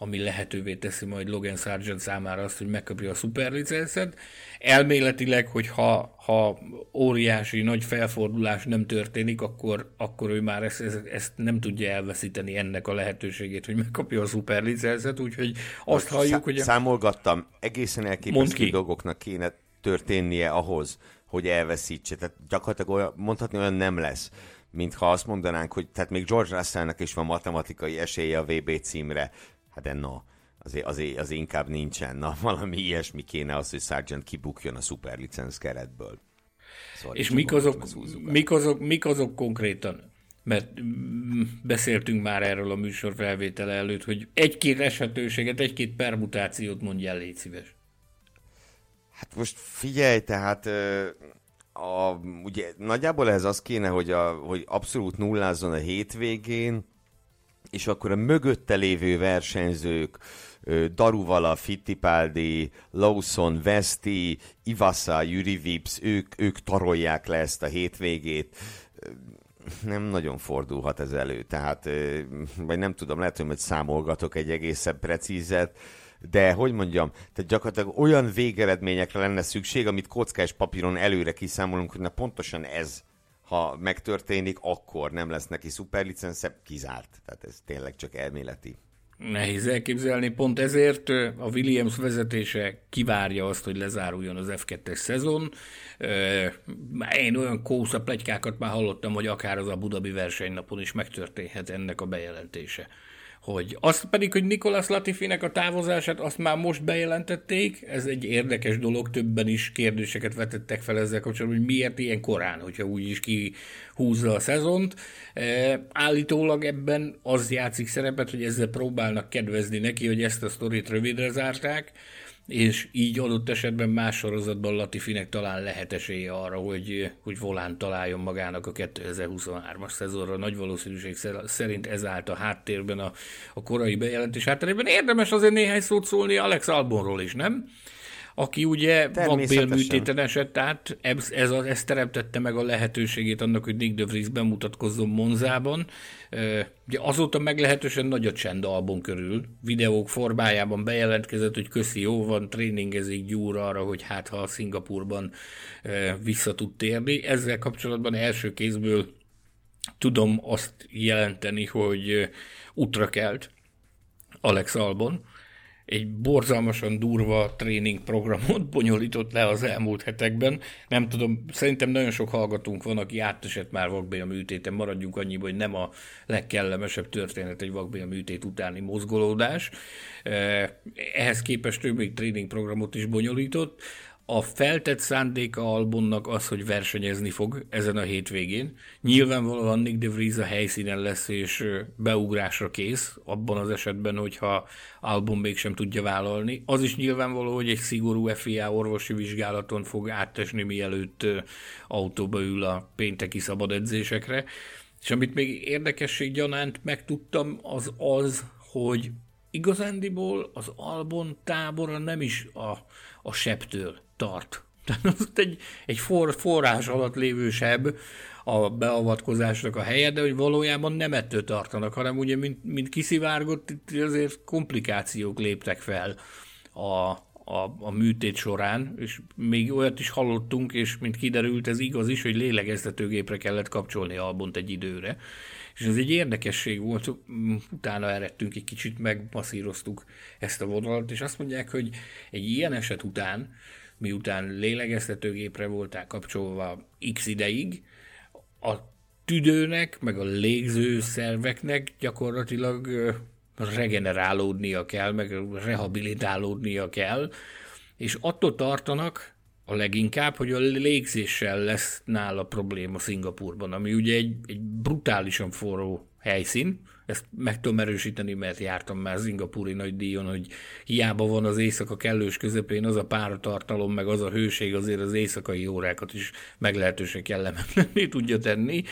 ami lehetővé teszi majd Logan Sargent számára azt, hogy megkapja a szuperlicenszet. Elméletileg, hogy ha, ha óriási nagy felfordulás nem történik, akkor, akkor ő már ezt, ezt, ezt nem tudja elveszíteni ennek a lehetőségét, hogy megkapja a szuperlicenszet, úgyhogy azt halljuk, Szá- hogy... A... Számolgattam, egészen elképesztő dolgoknak kéne történnie ahhoz, hogy elveszítse. Tehát gyakorlatilag olyan, mondhatni olyan nem lesz, mintha azt mondanánk, hogy tehát még George Russellnek is van matematikai esélye a VB címre. Hát de no, azért, azért, azért inkább nincsen. Na, [laughs] valami ilyesmi kéne az, hogy Sargent kibukjon a szuperlicensz keretből. Szóval És mik azok, mik, azok, mik azok konkrétan? Mert mm, beszéltünk már erről a műsor felvétele előtt, hogy egy-két esetőséget, egy-két permutációt mondjál, légy szíves. Hát most figyelj, tehát a, ugye nagyjából ez az kéne, hogy, a, hogy abszolút nullázzon a hétvégén, és akkor a mögötte lévő versenyzők, Daruvala, Fittipaldi, Lawson, Vesti, Ivasa, Juri Vips, ők, ők tarolják le ezt a hétvégét. Nem nagyon fordulhat ez elő, tehát, vagy nem tudom, lehet, hogy számolgatok egy egészen precízet, de hogy mondjam, tehát gyakorlatilag olyan végeredményekre lenne szükség, amit kockás papíron előre kiszámolunk, hogy na pontosan ez, ha megtörténik, akkor nem lesz neki szuperlicensze, kizárt. Tehát ez tényleg csak elméleti. Nehéz elképzelni, pont ezért a Williams vezetése kivárja azt, hogy lezáruljon az F2-es szezon. Én olyan kósza plegykákat már hallottam, hogy akár az a Budabi versenynapon is megtörténhet ennek a bejelentése hogy azt pedig, hogy Nikolas Latifinek a távozását azt már most bejelentették, ez egy érdekes dolog, többen is kérdéseket vetettek fel ezzel kapcsolatban, hogy miért ilyen korán, hogyha úgy is kihúzza a szezont. E, állítólag ebben az játszik szerepet, hogy ezzel próbálnak kedvezni neki, hogy ezt a sztorit rövidre zárták, és így adott esetben más sorozatban Latifinek talán lehet esélye arra, hogy, hogy volán találjon magának a 2023-as szezonra. Nagy valószínűség szerint ez állt a háttérben a, a korai bejelentés háttérben. Érdemes azért néhány szót szólni Alex Albonról is, nem? Aki ugye vakbélműtéten esett át, ez, ez, ez teremtette meg a lehetőségét annak, hogy Nick de Vries bemutatkozzon Monzában. Ugye azóta meglehetősen nagy a csend album körül, videók formájában bejelentkezett, hogy köszi, jó van, tréningezik, gyúr arra, hogy hát ha a Szingapurban vissza tud térni. Ezzel kapcsolatban első kézből tudom azt jelenteni, hogy útra kelt Alex Albon, egy borzalmasan durva tréningprogramot bonyolított le az elmúlt hetekben. Nem tudom, szerintem nagyon sok hallgatónk van, aki átesett már vakbél műtéten, maradjunk annyiba, hogy nem a legkellemesebb történet egy vakbél műtét utáni mozgolódás. Eh, ehhez képest több még tréningprogramot is bonyolított. A feltett szándéka Albonnak az, hogy versenyezni fog ezen a hétvégén. Nyilvánvalóan Nick de Vries a helyszínen lesz és beugrásra kész, abban az esetben, hogyha Albon mégsem tudja vállalni. Az is nyilvánvaló, hogy egy szigorú FIA orvosi vizsgálaton fog áttesni, mielőtt autóba ül a pénteki szabad edzésekre. És amit még érdekesség gyanánt megtudtam, az az, hogy igazándiból az Albon tábora nem is a, a septől tart. [laughs] Tehát egy, egy for, forrás alatt lévő seb a beavatkozásnak a helye, de hogy valójában nem ettől tartanak, hanem ugye, mint, mint kiszivárgott, itt azért komplikációk léptek fel a, a, a műtét során, és még olyat is hallottunk, és mint kiderült, ez igaz is, hogy lélegeztetőgépre kellett kapcsolni Albont egy időre. És ez egy érdekesség volt, utána eredtünk egy kicsit, megmasszíroztuk ezt a vonalat, és azt mondják, hogy egy ilyen eset után miután lélegeztetőgépre voltál kapcsolva x ideig, a tüdőnek, meg a légző szerveknek gyakorlatilag regenerálódnia kell, meg rehabilitálódnia kell, és attól tartanak a leginkább, hogy a légzéssel lesz nála probléma Szingapurban, ami ugye egy, egy brutálisan forró helyszín, ezt meg tudom erősíteni, mert jártam már Szingapúri nagy díjon, hogy hiába van az éjszaka kellős közepén, az a páratartalom, meg az a hőség azért az éjszakai órákat is meglehetősen kellemetlenné tudja tenni.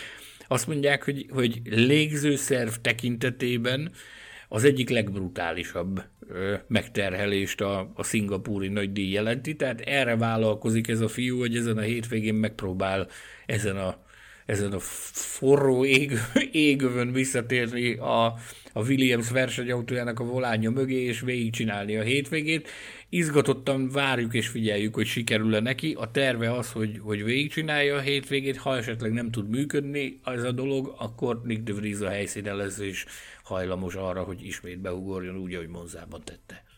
Azt mondják, hogy, hogy légzőszerv tekintetében az egyik legbrutálisabb megterhelést a, a szingapúri nagy díj jelenti, tehát erre vállalkozik ez a fiú, hogy ezen a hétvégén megpróbál ezen a ezen a forró ég, [laughs] égövön visszatérni a, a Williams versenyautójának a volánja mögé, és végigcsinálni a hétvégét. Izgatottan várjuk és figyeljük, hogy sikerül-e neki. A terve az, hogy, hogy végigcsinálja a hétvégét, ha esetleg nem tud működni ez a dolog, akkor Nick de Vries a helyszínen lesz, és hajlamos arra, hogy ismét beugorjon úgy, ahogy Monzában tette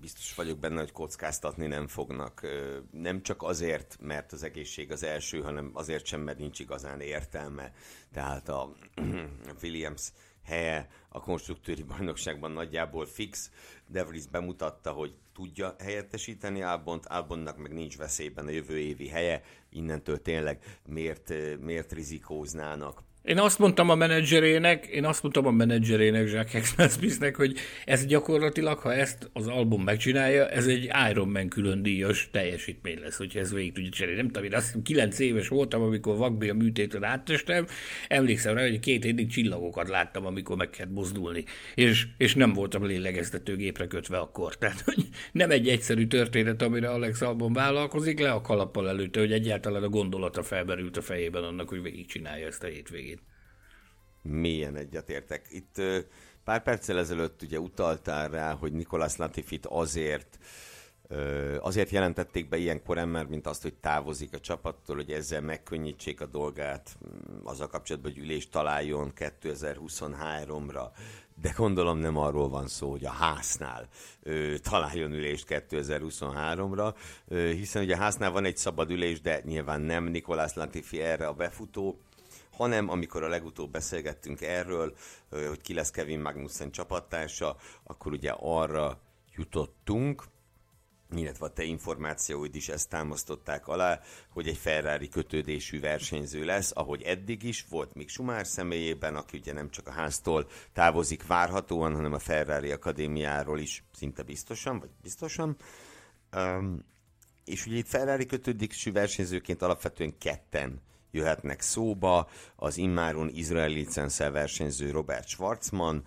biztos vagyok benne, hogy kockáztatni nem fognak. Nem csak azért, mert az egészség az első, hanem azért sem, mert nincs igazán értelme. Tehát a [clears throat] Williams helye a konstruktőri bajnokságban nagyjából fix. De Vries bemutatta, hogy tudja helyettesíteni Albont, Albonnak meg nincs veszélyben a jövő évi helye, innentől tényleg miért, miért rizikóznának. Én azt mondtam a menedzserének, én azt mondtam a menedzserének, Jacques Smithnek, hogy ez gyakorlatilag, ha ezt az album megcsinálja, ez egy Iron Man külön díjas teljesítmény lesz, hogyha ez végig tudja csinálni. Nem tudom, én azt hiszem, kilenc éves voltam, amikor vakbi a műtétől áttestem, emlékszem rá, hogy két évig csillagokat láttam, amikor meg kellett mozdulni, és, és nem voltam lélegeztetőgépre kötve akkor. Tehát, hogy nem egy egyszerű történet, amire Alex Albon vállalkozik, le a kalappal előtte, hogy egyáltalán a gondolata felberült a fejében annak, hogy végigcsinálja ezt a hétvégét mélyen egyetértek. Itt pár perccel ezelőtt ugye utaltál rá, hogy Nikolas Latifit azért azért jelentették be ilyenkor mert mint azt, hogy távozik a csapattól, hogy ezzel megkönnyítsék a dolgát, mm, az a kapcsolatban, hogy ülést találjon 2023-ra. De gondolom nem arról van szó, hogy a háznál ö, találjon ülést 2023-ra, ö, hiszen ugye a háznál van egy szabad ülés, de nyilván nem Nikolás Latifi erre a befutó, hanem amikor a legutóbb beszélgettünk erről, hogy ki lesz Kevin Magnussen csapattársa, akkor ugye arra jutottunk, illetve a te információid is ezt támasztották alá, hogy egy Ferrari kötődésű versenyző lesz, ahogy eddig is volt még Sumár személyében, aki ugye nem csak a háztól távozik várhatóan, hanem a Ferrari Akadémiáról is szinte biztosan, vagy biztosan. Um, és ugye itt Ferrari kötődésű versenyzőként alapvetően ketten jöhetnek szóba, az immáron izraeli licenszel versenyző Robert Schwarzman,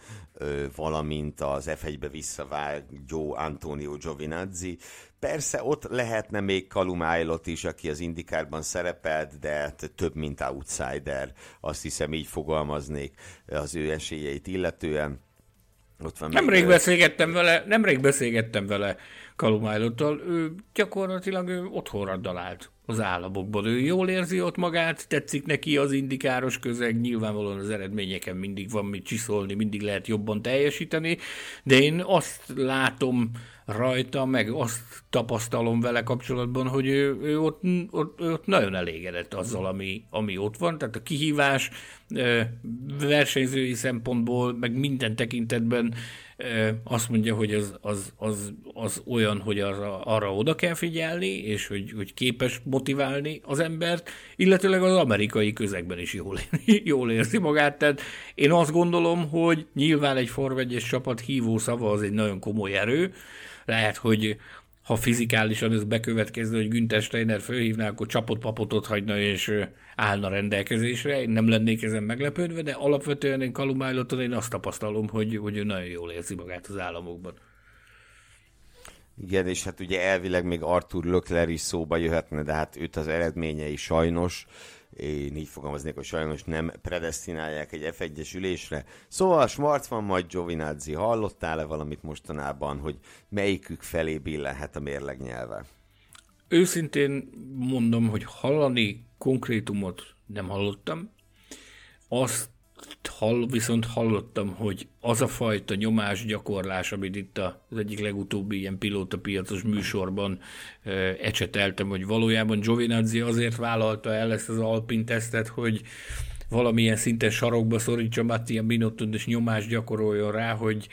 valamint az F1-be visszavágyó Antonio Giovinazzi. Persze ott lehetne még Kalum Aylot is, aki az Indikárban szerepelt, de több, mint outsider, azt hiszem így fogalmaznék az ő esélyeit illetően. Ott van nemrég, még, beszélgettem vele, nemrég beszélgettem vele Kalum Aylottal, ő gyakorlatilag ő otthonra dalált az államokban. Ő jól érzi ott magát, tetszik neki az indikáros közeg, nyilvánvalóan az eredményeken mindig van mit csiszolni, mindig lehet jobban teljesíteni, de én azt látom rajta, meg azt tapasztalom vele kapcsolatban, hogy ő, ő ott, ott, ott nagyon elégedett azzal, ami, ami ott van, tehát a kihívás versenyzői szempontból, meg minden tekintetben azt mondja, hogy az, az, az, az olyan, hogy arra, arra oda kell figyelni, és hogy, hogy képes motiválni az embert, illetőleg az amerikai közegben is jól, [laughs] jól érzi magát. Tehát én azt gondolom, hogy nyilván egy forvegyes csapat hívó szava az egy nagyon komoly erő, lehet, hogy ha fizikálisan ez bekövetkezne, hogy Günther Steiner fölhívná, akkor csapott papotot hagyna és állna rendelkezésre. Én nem lennék ezen meglepődve, de alapvetően én Kalumájloton én azt tapasztalom, hogy, hogy ő nagyon jól érzi magát az államokban. Igen, és hát ugye elvileg még Arthur Lökler is szóba jöhetne, de hát őt az eredményei sajnos én így fogalmaznék, hogy sajnos nem predestinálják egy F1-es ülésre. Szóval Schwarz van, majd Giovinazzi. Hallottál-e valamit mostanában, hogy melyikük felé billenhet a mérleg nyelve? Őszintén mondom, hogy hallani konkrétumot nem hallottam. Azt hall, viszont hallottam, hogy az a fajta nyomásgyakorlás, amit itt az egyik legutóbbi ilyen pilótapiacos műsorban e, ecseteltem, hogy valójában Giovinazzi azért vállalta el ezt az Alpin tesztet, hogy valamilyen szinten sarokba szorítsa Mattia Binotton, és nyomást gyakoroljon rá, hogy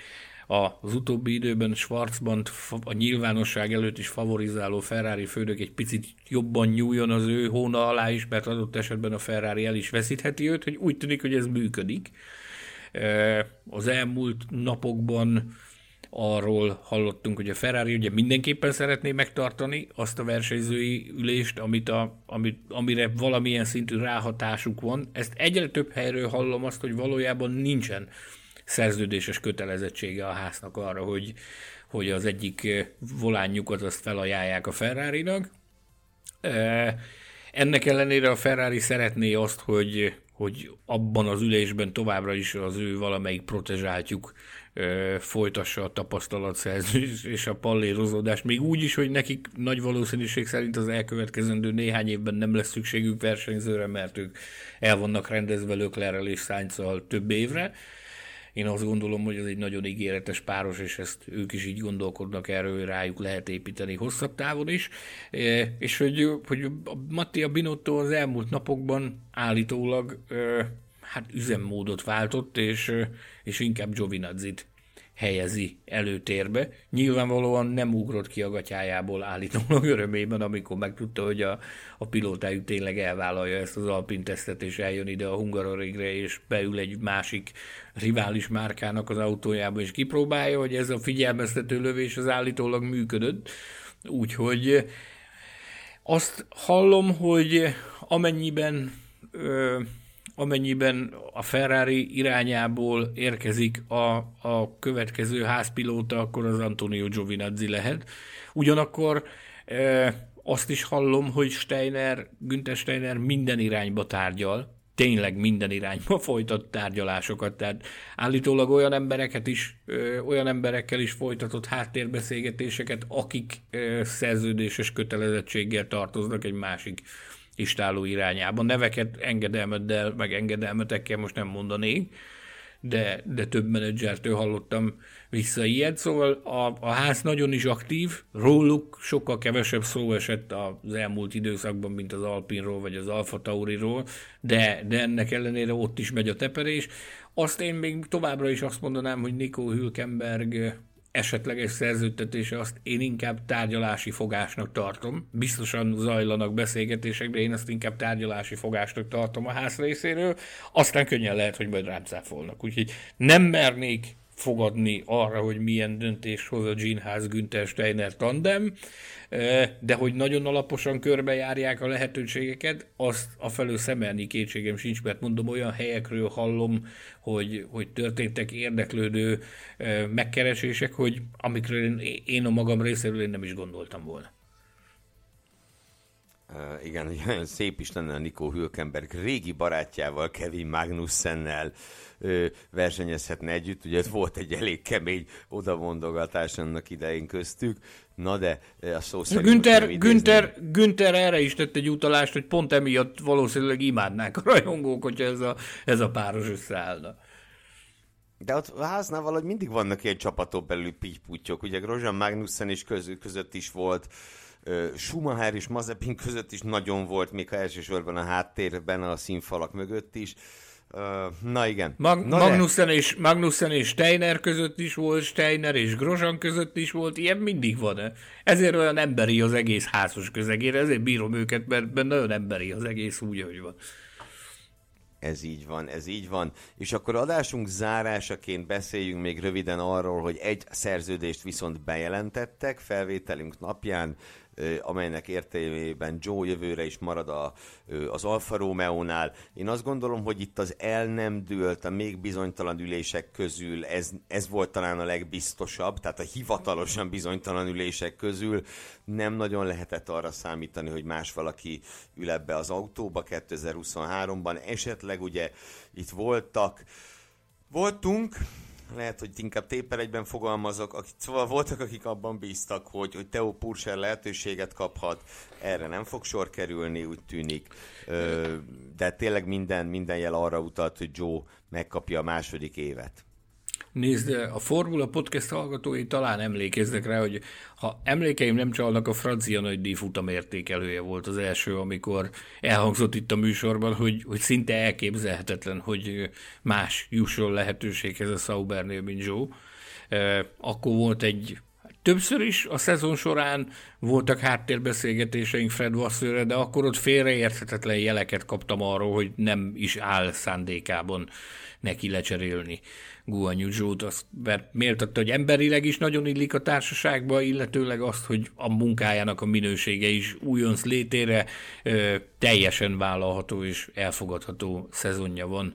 az utóbbi időben Schwarzban a nyilvánosság előtt is favorizáló Ferrari főnök egy picit jobban nyúljon az ő hóna alá is, mert adott esetben a Ferrari el is veszítheti őt, hogy úgy tűnik, hogy ez működik. Az elmúlt napokban arról hallottunk, hogy a Ferrari ugye mindenképpen szeretné megtartani azt a versenyzői ülést, amit a, amit, amire valamilyen szintű ráhatásuk van. Ezt egyre több helyről hallom azt, hogy valójában nincsen szerződéses kötelezettsége a háznak arra, hogy, hogy az egyik volánjukat azt felajánlják a Ferrari-nak. Ennek ellenére a Ferrari szeretné azt, hogy, hogy abban az ülésben továbbra is az ő valamelyik protezsáltjuk folytassa a tapasztalatszerzés és a pallérozódást, még úgy is, hogy nekik nagy valószínűség szerint az elkövetkezendő néhány évben nem lesz szükségük versenyzőre, mert ők el vannak rendezve Löklerrel és Sainzal több évre. Én azt gondolom, hogy ez egy nagyon ígéretes páros, és ezt ők is így gondolkodnak erről, rájuk lehet építeni hosszabb távon is. És hogy, hogy Mattia Binotto az elmúlt napokban állítólag hát üzemmódot váltott, és, és inkább Giovinazzi-t helyezi előtérbe. Nyilvánvalóan nem ugrott ki a gatyájából állítólag örömében, amikor megtudta, hogy a, a pilótájuk tényleg elvállalja ezt az alpin tesztet, és eljön ide a Hungarorigre, és beül egy másik rivális márkának az autójába, és kipróbálja, hogy ez a figyelmeztető lövés az állítólag működött. Úgyhogy azt hallom, hogy amennyiben ö, amennyiben a Ferrari irányából érkezik a, a következő házpilóta, akkor az Antonio Giovinazzi lehet. Ugyanakkor e, azt is hallom, hogy Steiner, Günther Steiner minden irányba tárgyal, tényleg minden irányba [laughs] folytat tárgyalásokat, tehát állítólag olyan embereket is, ö, olyan emberekkel is folytatott háttérbeszélgetéseket, akik ö, szerződéses kötelezettséggel tartoznak egy másik istáló irányában. Neveket engedelmeddel, meg engedelmetekkel most nem mondanék, de, de több menedzsertől hallottam vissza ilyet, szóval a, a ház nagyon is aktív, róluk sokkal kevesebb szó esett az elmúlt időszakban, mint az Alpinról vagy az Alfa Tauriról, de, de ennek ellenére ott is megy a teperés. Azt én még továbbra is azt mondanám, hogy Nico Hülkenberg esetleges szerződtetése azt én inkább tárgyalási fogásnak tartom. Biztosan zajlanak beszélgetések, de én azt inkább tárgyalási fogásnak tartom a ház részéről. Aztán könnyen lehet, hogy majd rám cáfolnak. Úgyhogy nem mernék fogadni arra, hogy milyen döntés hoz a Ginház Günther Steiner tandem, de hogy nagyon alaposan körbejárják a lehetőségeket, azt a felől szemelni kétségem sincs, mert mondom, olyan helyekről hallom, hogy, hogy történtek érdeklődő megkeresések, hogy amikről én, a magam részéről én nem is gondoltam volna. Uh, igen, olyan [laughs] szép is lenne a Nikó Hülkenberg régi barátjával, Kevin Magnussennel versenyezhetne együtt. Ugye volt egy elég kemény odamondogatás annak idején köztük. Na de a szó szerint Günther, Günther, Günther erre is tett egy utalást, hogy pont emiatt valószínűleg imádnák a rajongók, hogyha ez a, ez a páros összeállna. De ott a háznál valahogy mindig vannak ilyen csapatok belül pityputyok. Ugye Grozan Magnussen is között, között is volt, Schumacher és Mazepin között is nagyon volt, még ha elsősorban a háttérben, a színfalak mögött is. Na igen. Mag- Na Magnussen, de... és, Magnussen és Steiner között is volt, Steiner és Grosjean között is volt, ilyen mindig van. Ezért olyan emberi az egész házos közegér, ezért bírom őket, mert nagyon emberi az egész úgy, hogy van. Ez így van, ez így van. És akkor adásunk zárásaként beszéljünk még röviden arról, hogy egy szerződést viszont bejelentettek felvételünk napján, amelynek értelmében Joe jövőre is marad a, az Alfa Romeo-nál. Én azt gondolom, hogy itt az el nem dőlt a még bizonytalan ülések közül, ez, ez volt talán a legbiztosabb, tehát a hivatalosan bizonytalan ülések közül nem nagyon lehetett arra számítani, hogy más valaki ül ebbe az autóba 2023-ban. Esetleg ugye itt voltak, voltunk, lehet, hogy inkább téper egyben fogalmazok, akik, szóval voltak, akik abban bíztak, hogy, hogy Theo Purser lehetőséget kaphat, erre nem fog sor kerülni, úgy tűnik, de tényleg minden, minden jel arra utalt, hogy Joe megkapja a második évet. Nézd, a Formula Podcast hallgatói talán emlékeznek rá, hogy ha emlékeim nem csalnak, a francia nagydíj futamértékelője volt az első, amikor elhangzott itt a műsorban, hogy, hogy szinte elképzelhetetlen, hogy más jusson lehetőséghez a Saubernél, mint Joe. Akkor volt egy Többször is a szezon során voltak háttérbeszélgetéseink Fred Vasszőre, de akkor ott félreérthetetlen jeleket kaptam arról, hogy nem is áll szándékában neki lecserélni Guanyu Zsót, azt mert méltatta, hogy emberileg is nagyon illik a társaságba, illetőleg azt, hogy a munkájának a minősége is újonc létére ö, teljesen vállalható és elfogadható szezonja van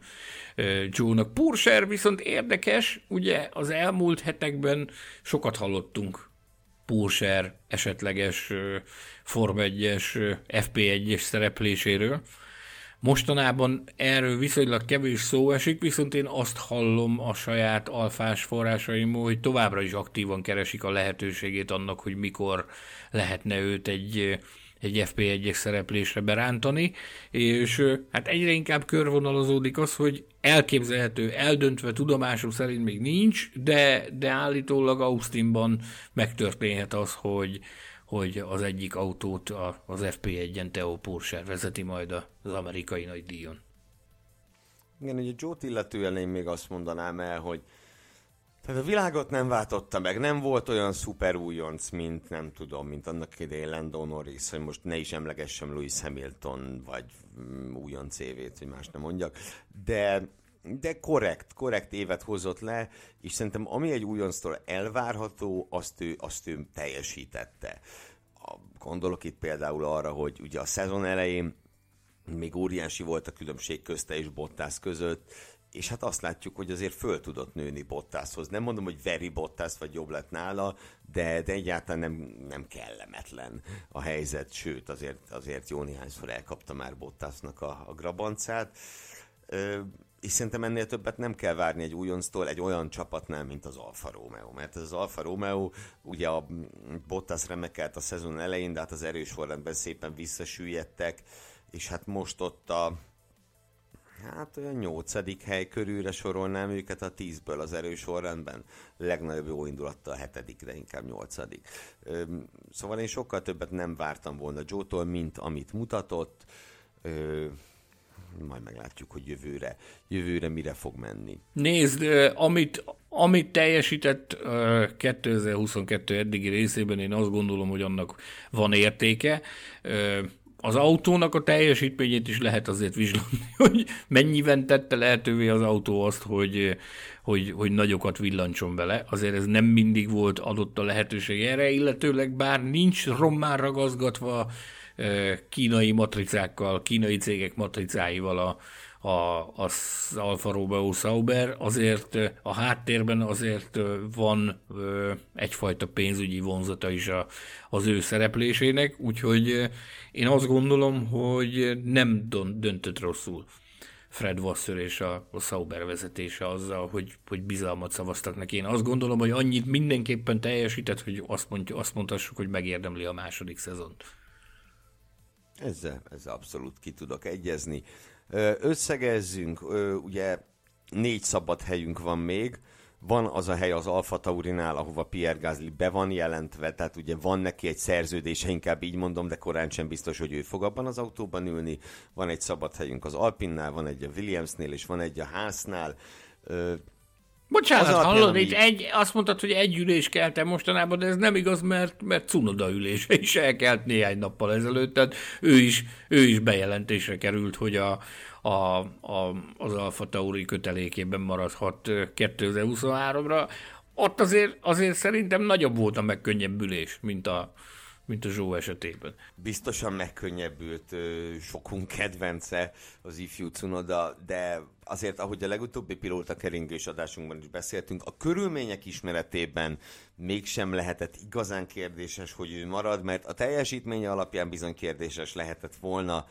Joe-nak. Purser viszont érdekes, ugye az elmúlt hetekben sokat hallottunk Purser esetleges Form 1-es, FP1-es szerepléséről, Mostanában erről viszonylag kevés szó esik, viszont én azt hallom a saját alfás forrásaimból, hogy továbbra is aktívan keresik a lehetőségét annak, hogy mikor lehetne őt egy, egy FP1-es szereplésre berántani, és hát egyre inkább körvonalazódik az, hogy elképzelhető, eldöntve tudomásom szerint még nincs, de, de állítólag Austinban megtörténhet az, hogy, hogy az egyik autót az FP1-en Theo Porsche vezeti majd az amerikai nagy díjon. Igen, ugye Joe-t illetően én még azt mondanám el, hogy tehát a világot nem váltotta meg, nem volt olyan szuper újonc, mint nem tudom, mint annak idején Lando Norris, hogy most ne is emlegessem Lewis Hamilton, vagy mm, újonc évét, hogy más nem mondjak, de de korrekt, korrekt évet hozott le, és szerintem ami egy újonctól elvárható, azt ő, azt ő teljesítette. Gondolok itt például arra, hogy ugye a szezon elején még óriási volt a különbség közte és Bottas között, és hát azt látjuk, hogy azért föl tudott nőni Bottashoz. Nem mondom, hogy veri Bottas vagy jobb lett nála, de, de egyáltalán nem, nem kellemetlen a helyzet, sőt, azért, azért jó néhányszor elkapta már Bottasnak a, a grabancát és szerintem ennél többet nem kell várni egy újonctól egy olyan csapatnál, mint az Alfa Romeo. Mert ez az Alfa Romeo, ugye a Bottas remekelt a szezon elején, de hát az erős forrendben szépen visszasüllyedtek, és hát most ott a hát olyan nyolcadik hely körülre sorolnám őket a tízből az erős sorrendben. Legnagyobb jó indulattal a hetedikre, inkább nyolcadik. Szóval én sokkal többet nem vártam volna Joe-tól, mint amit mutatott majd meglátjuk, hogy jövőre, jövőre mire fog menni. Nézd, amit, amit teljesített 2022 eddigi részében, én azt gondolom, hogy annak van értéke. Az autónak a teljesítményét is lehet azért vizsgálni, [laughs] hogy mennyiben tette lehetővé az autó azt, hogy, hogy, hogy nagyokat villancson bele. Azért ez nem mindig volt adott a lehetőség erre, illetőleg bár nincs rommá ragazgatva kínai matricákkal, kínai cégek matricáival a, a, az Alfa Romeo Sauber, azért a háttérben azért van egyfajta pénzügyi vonzata is a, az ő szereplésének, úgyhogy én azt gondolom, hogy nem döntött rosszul. Fred Wasser és a, a Sauber vezetése azzal, hogy, hogy bizalmat szavaztak neki. Én azt gondolom, hogy annyit mindenképpen teljesített, hogy azt, mondja, azt mondhassuk, hogy megérdemli a második szezont. Ezzel, ezzel abszolút ki tudok egyezni. Összegezzünk, ugye négy szabad helyünk van még, van az a hely az Alfa Taurinál, ahova Pierre Gasly be van jelentve, tehát ugye van neki egy szerződése, inkább így mondom, de korán sem biztos, hogy ő fog abban az autóban ülni. Van egy szabad helyünk az Alpinnál, van egy a Williamsnél, és van egy a Hásznál. Bocsánat, az hallod, itt egy, azt mondtad, hogy egy ülés keltem mostanában, de ez nem igaz, mert, mert Cunoda ülése is elkelt néhány nappal ezelőtt, tehát ő is, ő is bejelentésre került, hogy a, a, a, az Alfa Tauri kötelékében maradhat 2023-ra. Ott azért, azért szerintem nagyobb volt a megkönnyebbülés, mint a, mint a Zsó esetében. Biztosan megkönnyebbült sokunk kedvence az ifjú Cunoda, de azért, ahogy a legutóbbi pilóta keringés adásunkban is beszéltünk, a körülmények ismeretében mégsem lehetett igazán kérdéses, hogy ő marad, mert a teljesítménye alapján bizony kérdéses lehetett volna,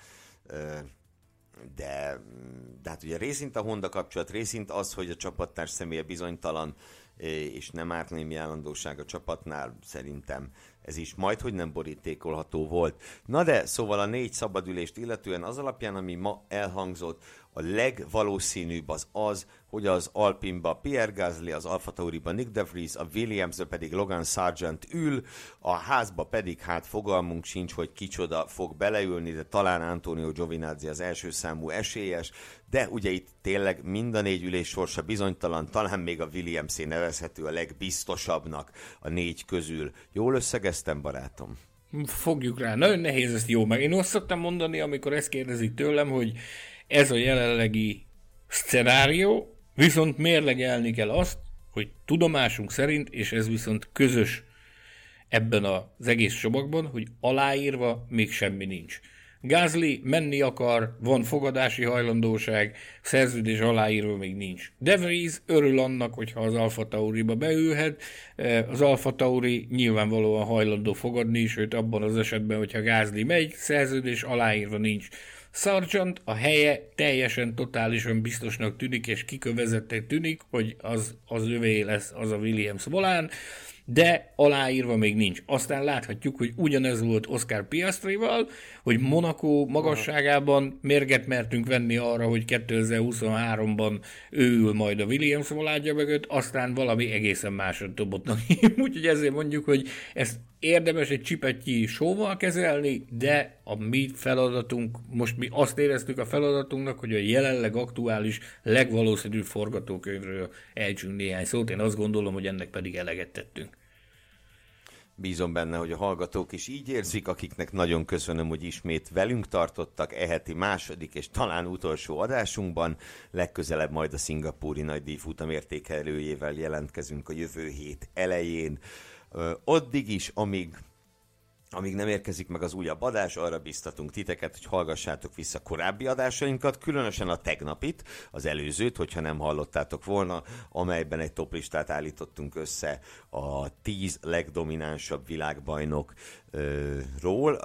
de, de hát ugye részint a Honda kapcsolat, részint az, hogy a csapattárs személye bizonytalan, és nem árt némi állandóság a csapatnál, szerintem ez is majd, hogy nem borítékolható volt. Na de, szóval a négy szabadülést illetően az alapján, ami ma elhangzott, a legvalószínűbb az az, hogy az Alpinba Pierre Gasly, az Alfa Tauriba Nick De Vries, a Williamsbe pedig Logan Sargent ül, a házba pedig hát fogalmunk sincs, hogy kicsoda fog beleülni, de talán Antonio Giovinazzi az első számú esélyes, de ugye itt tényleg mind a négy ülés sorsa bizonytalan, talán még a Williamsé nevezhető a legbiztosabbnak a négy közül. Jól összegeztem, barátom? Fogjuk rá. Nagyon nehéz ezt jó meg. Én azt szoktam mondani, amikor ezt kérdezik tőlem, hogy ez a jelenlegi szcenárió, viszont mérlegelni kell azt, hogy tudomásunk szerint, és ez viszont közös ebben az egész csomagban, hogy aláírva még semmi nincs. Gázli menni akar, van fogadási hajlandóság, szerződés aláírva még nincs. De Vries örül annak, hogyha az Alfa Tauriba beülhet, az Alfa Tauri nyilvánvalóan hajlandó fogadni, sőt abban az esetben, hogyha Gázli megy, szerződés aláírva nincs. Sargent a helye teljesen, totálisan biztosnak tűnik, és kikövezettek tűnik, hogy az, az övé lesz az a Williams volán, de aláírva még nincs. Aztán láthatjuk, hogy ugyanez volt Oscar Piastrival, hogy Monaco magasságában mérget mertünk venni arra, hogy 2023-ban ő ül majd a Williams voládja mögött, aztán valami egészen másra dobott [laughs] Úgyhogy ezért mondjuk, hogy ezt érdemes egy csipetnyi sóval kezelni, de a mi feladatunk, most mi azt éreztük a feladatunknak, hogy a jelenleg aktuális, legvalószínűbb forgatókönyvről ejtsünk néhány szót. Én azt gondolom, hogy ennek pedig eleget tettünk. Bízom benne, hogy a hallgatók is így érzik, akiknek nagyon köszönöm, hogy ismét velünk tartottak eheti második és talán utolsó adásunkban. Legközelebb majd a szingapúri nagy futam értékelőjével jelentkezünk a jövő hét elején. Addig is, amíg amíg nem érkezik meg az újabb adás, arra biztatunk titeket, hogy hallgassátok vissza korábbi adásainkat, különösen a tegnapit, az előzőt, hogyha nem hallottátok volna, amelyben egy toplistát állítottunk össze a tíz legdominánsabb világbajnokról.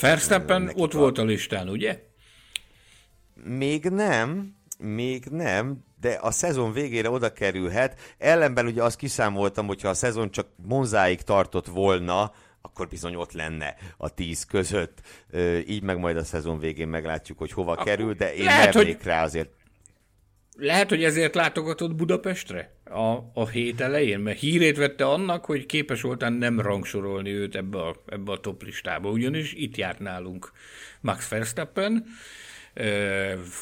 Verstappen ott a... volt a listán, ugye? Még nem, még nem, de a szezon végére oda kerülhet. Ellenben ugye azt kiszámoltam, hogyha a szezon csak Monzáig tartott volna, akkor bizony ott lenne a tíz között. Így meg majd a szezon végén meglátjuk, hogy hova akkor kerül, de én lehet, mernék hogy... rá azért. Lehet, hogy ezért látogatott Budapestre a, a hét elején, mert hírét vette annak, hogy képes voltán nem rangsorolni őt ebbe a, ebbe a top listába, ugyanis itt járt nálunk Max Verstappen,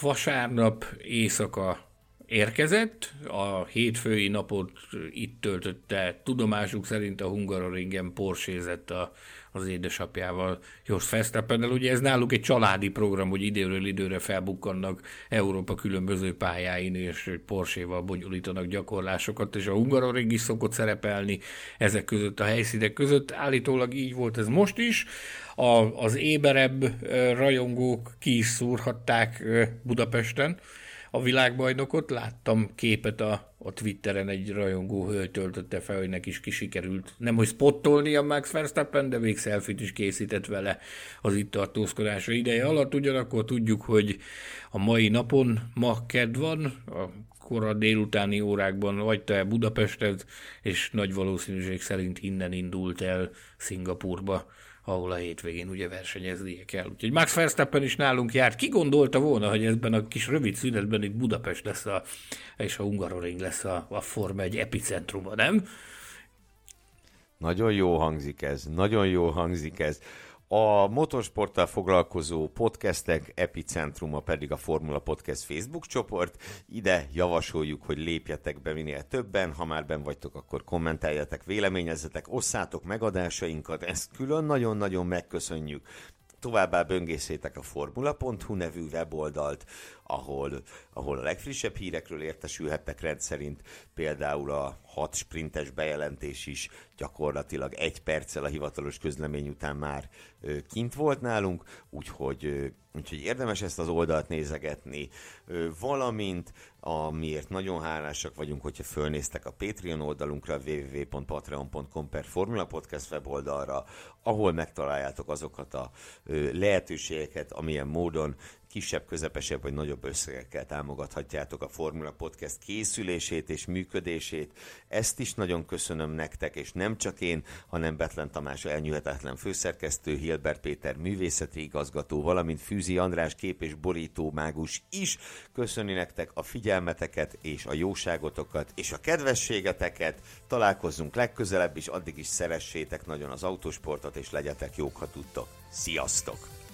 vasárnap éjszaka érkezett, a hétfői napot itt töltötte, tudomásuk szerint a Hungaroringen porsézett a, az édesapjával, Jos Verstappennel. Ugye ez náluk egy családi program, hogy időről időre felbukkannak Európa különböző pályáin, és Porséval bonyolítanak gyakorlásokat, és a Hungaroring is szokott szerepelni ezek között a helyszínek között. Állítólag így volt ez most is. A, az éberebb rajongók ki is szúrhatták Budapesten, a világbajnokot, láttam képet a, a Twitteren, egy rajongó hölgy töltötte fel, hogy neki is kisikerült, nem hogy spottolni a Max Verstappen, de még selfit is készített vele az itt tartózkodása ideje alatt, ugyanakkor tudjuk, hogy a mai napon, ma kedd van, a kora délutáni órákban vagyta el Budapestet, és nagy valószínűség szerint innen indult el Szingapurba ahol a hétvégén ugye versenyeznie kell. Úgyhogy Max Verstappen is nálunk járt. Ki gondolta volna, hogy ebben a kis rövid szünetben itt Budapest lesz a, és a Hungaroring lesz a, a Forma egy epicentruma, nem? Nagyon jó hangzik ez, nagyon jó hangzik ez. A motorsporttal foglalkozó podcastek epicentruma pedig a Formula Podcast Facebook csoport. Ide javasoljuk, hogy lépjetek be minél többen, ha már ben vagytok, akkor kommentáljatok, véleményezzetek, osszátok megadásainkat, ezt külön nagyon-nagyon megköszönjük. Továbbá böngészétek a formula.hu nevű weboldalt, ahol, ahol a legfrissebb hírekről értesülhettek rendszerint, például a hat sprintes bejelentés is gyakorlatilag egy perccel a hivatalos közlemény után már kint volt nálunk, úgyhogy, úgyhogy érdemes ezt az oldalt nézegetni, valamint amiért nagyon hálásak vagyunk, hogyha fölnéztek a Patreon oldalunkra, www.patreon.com per Formula Podcast weboldalra, ahol megtaláljátok azokat a lehetőségeket, amilyen módon kisebb, közepesebb vagy nagyobb összegekkel támogathatjátok a Formula Podcast készülését és működését. Ezt is nagyon köszönöm nektek, és nem csak én, hanem Betlen Tamás elnyűhetetlen főszerkesztő, Hilbert Péter művészeti igazgató, valamint Fűzi András kép és borító mágus is köszöni nektek a figyelmeteket és a jóságotokat és a kedvességeteket. Találkozzunk legközelebb is, addig is szeressétek nagyon az autósportot, és legyetek jók, ha tudtok. Sziasztok!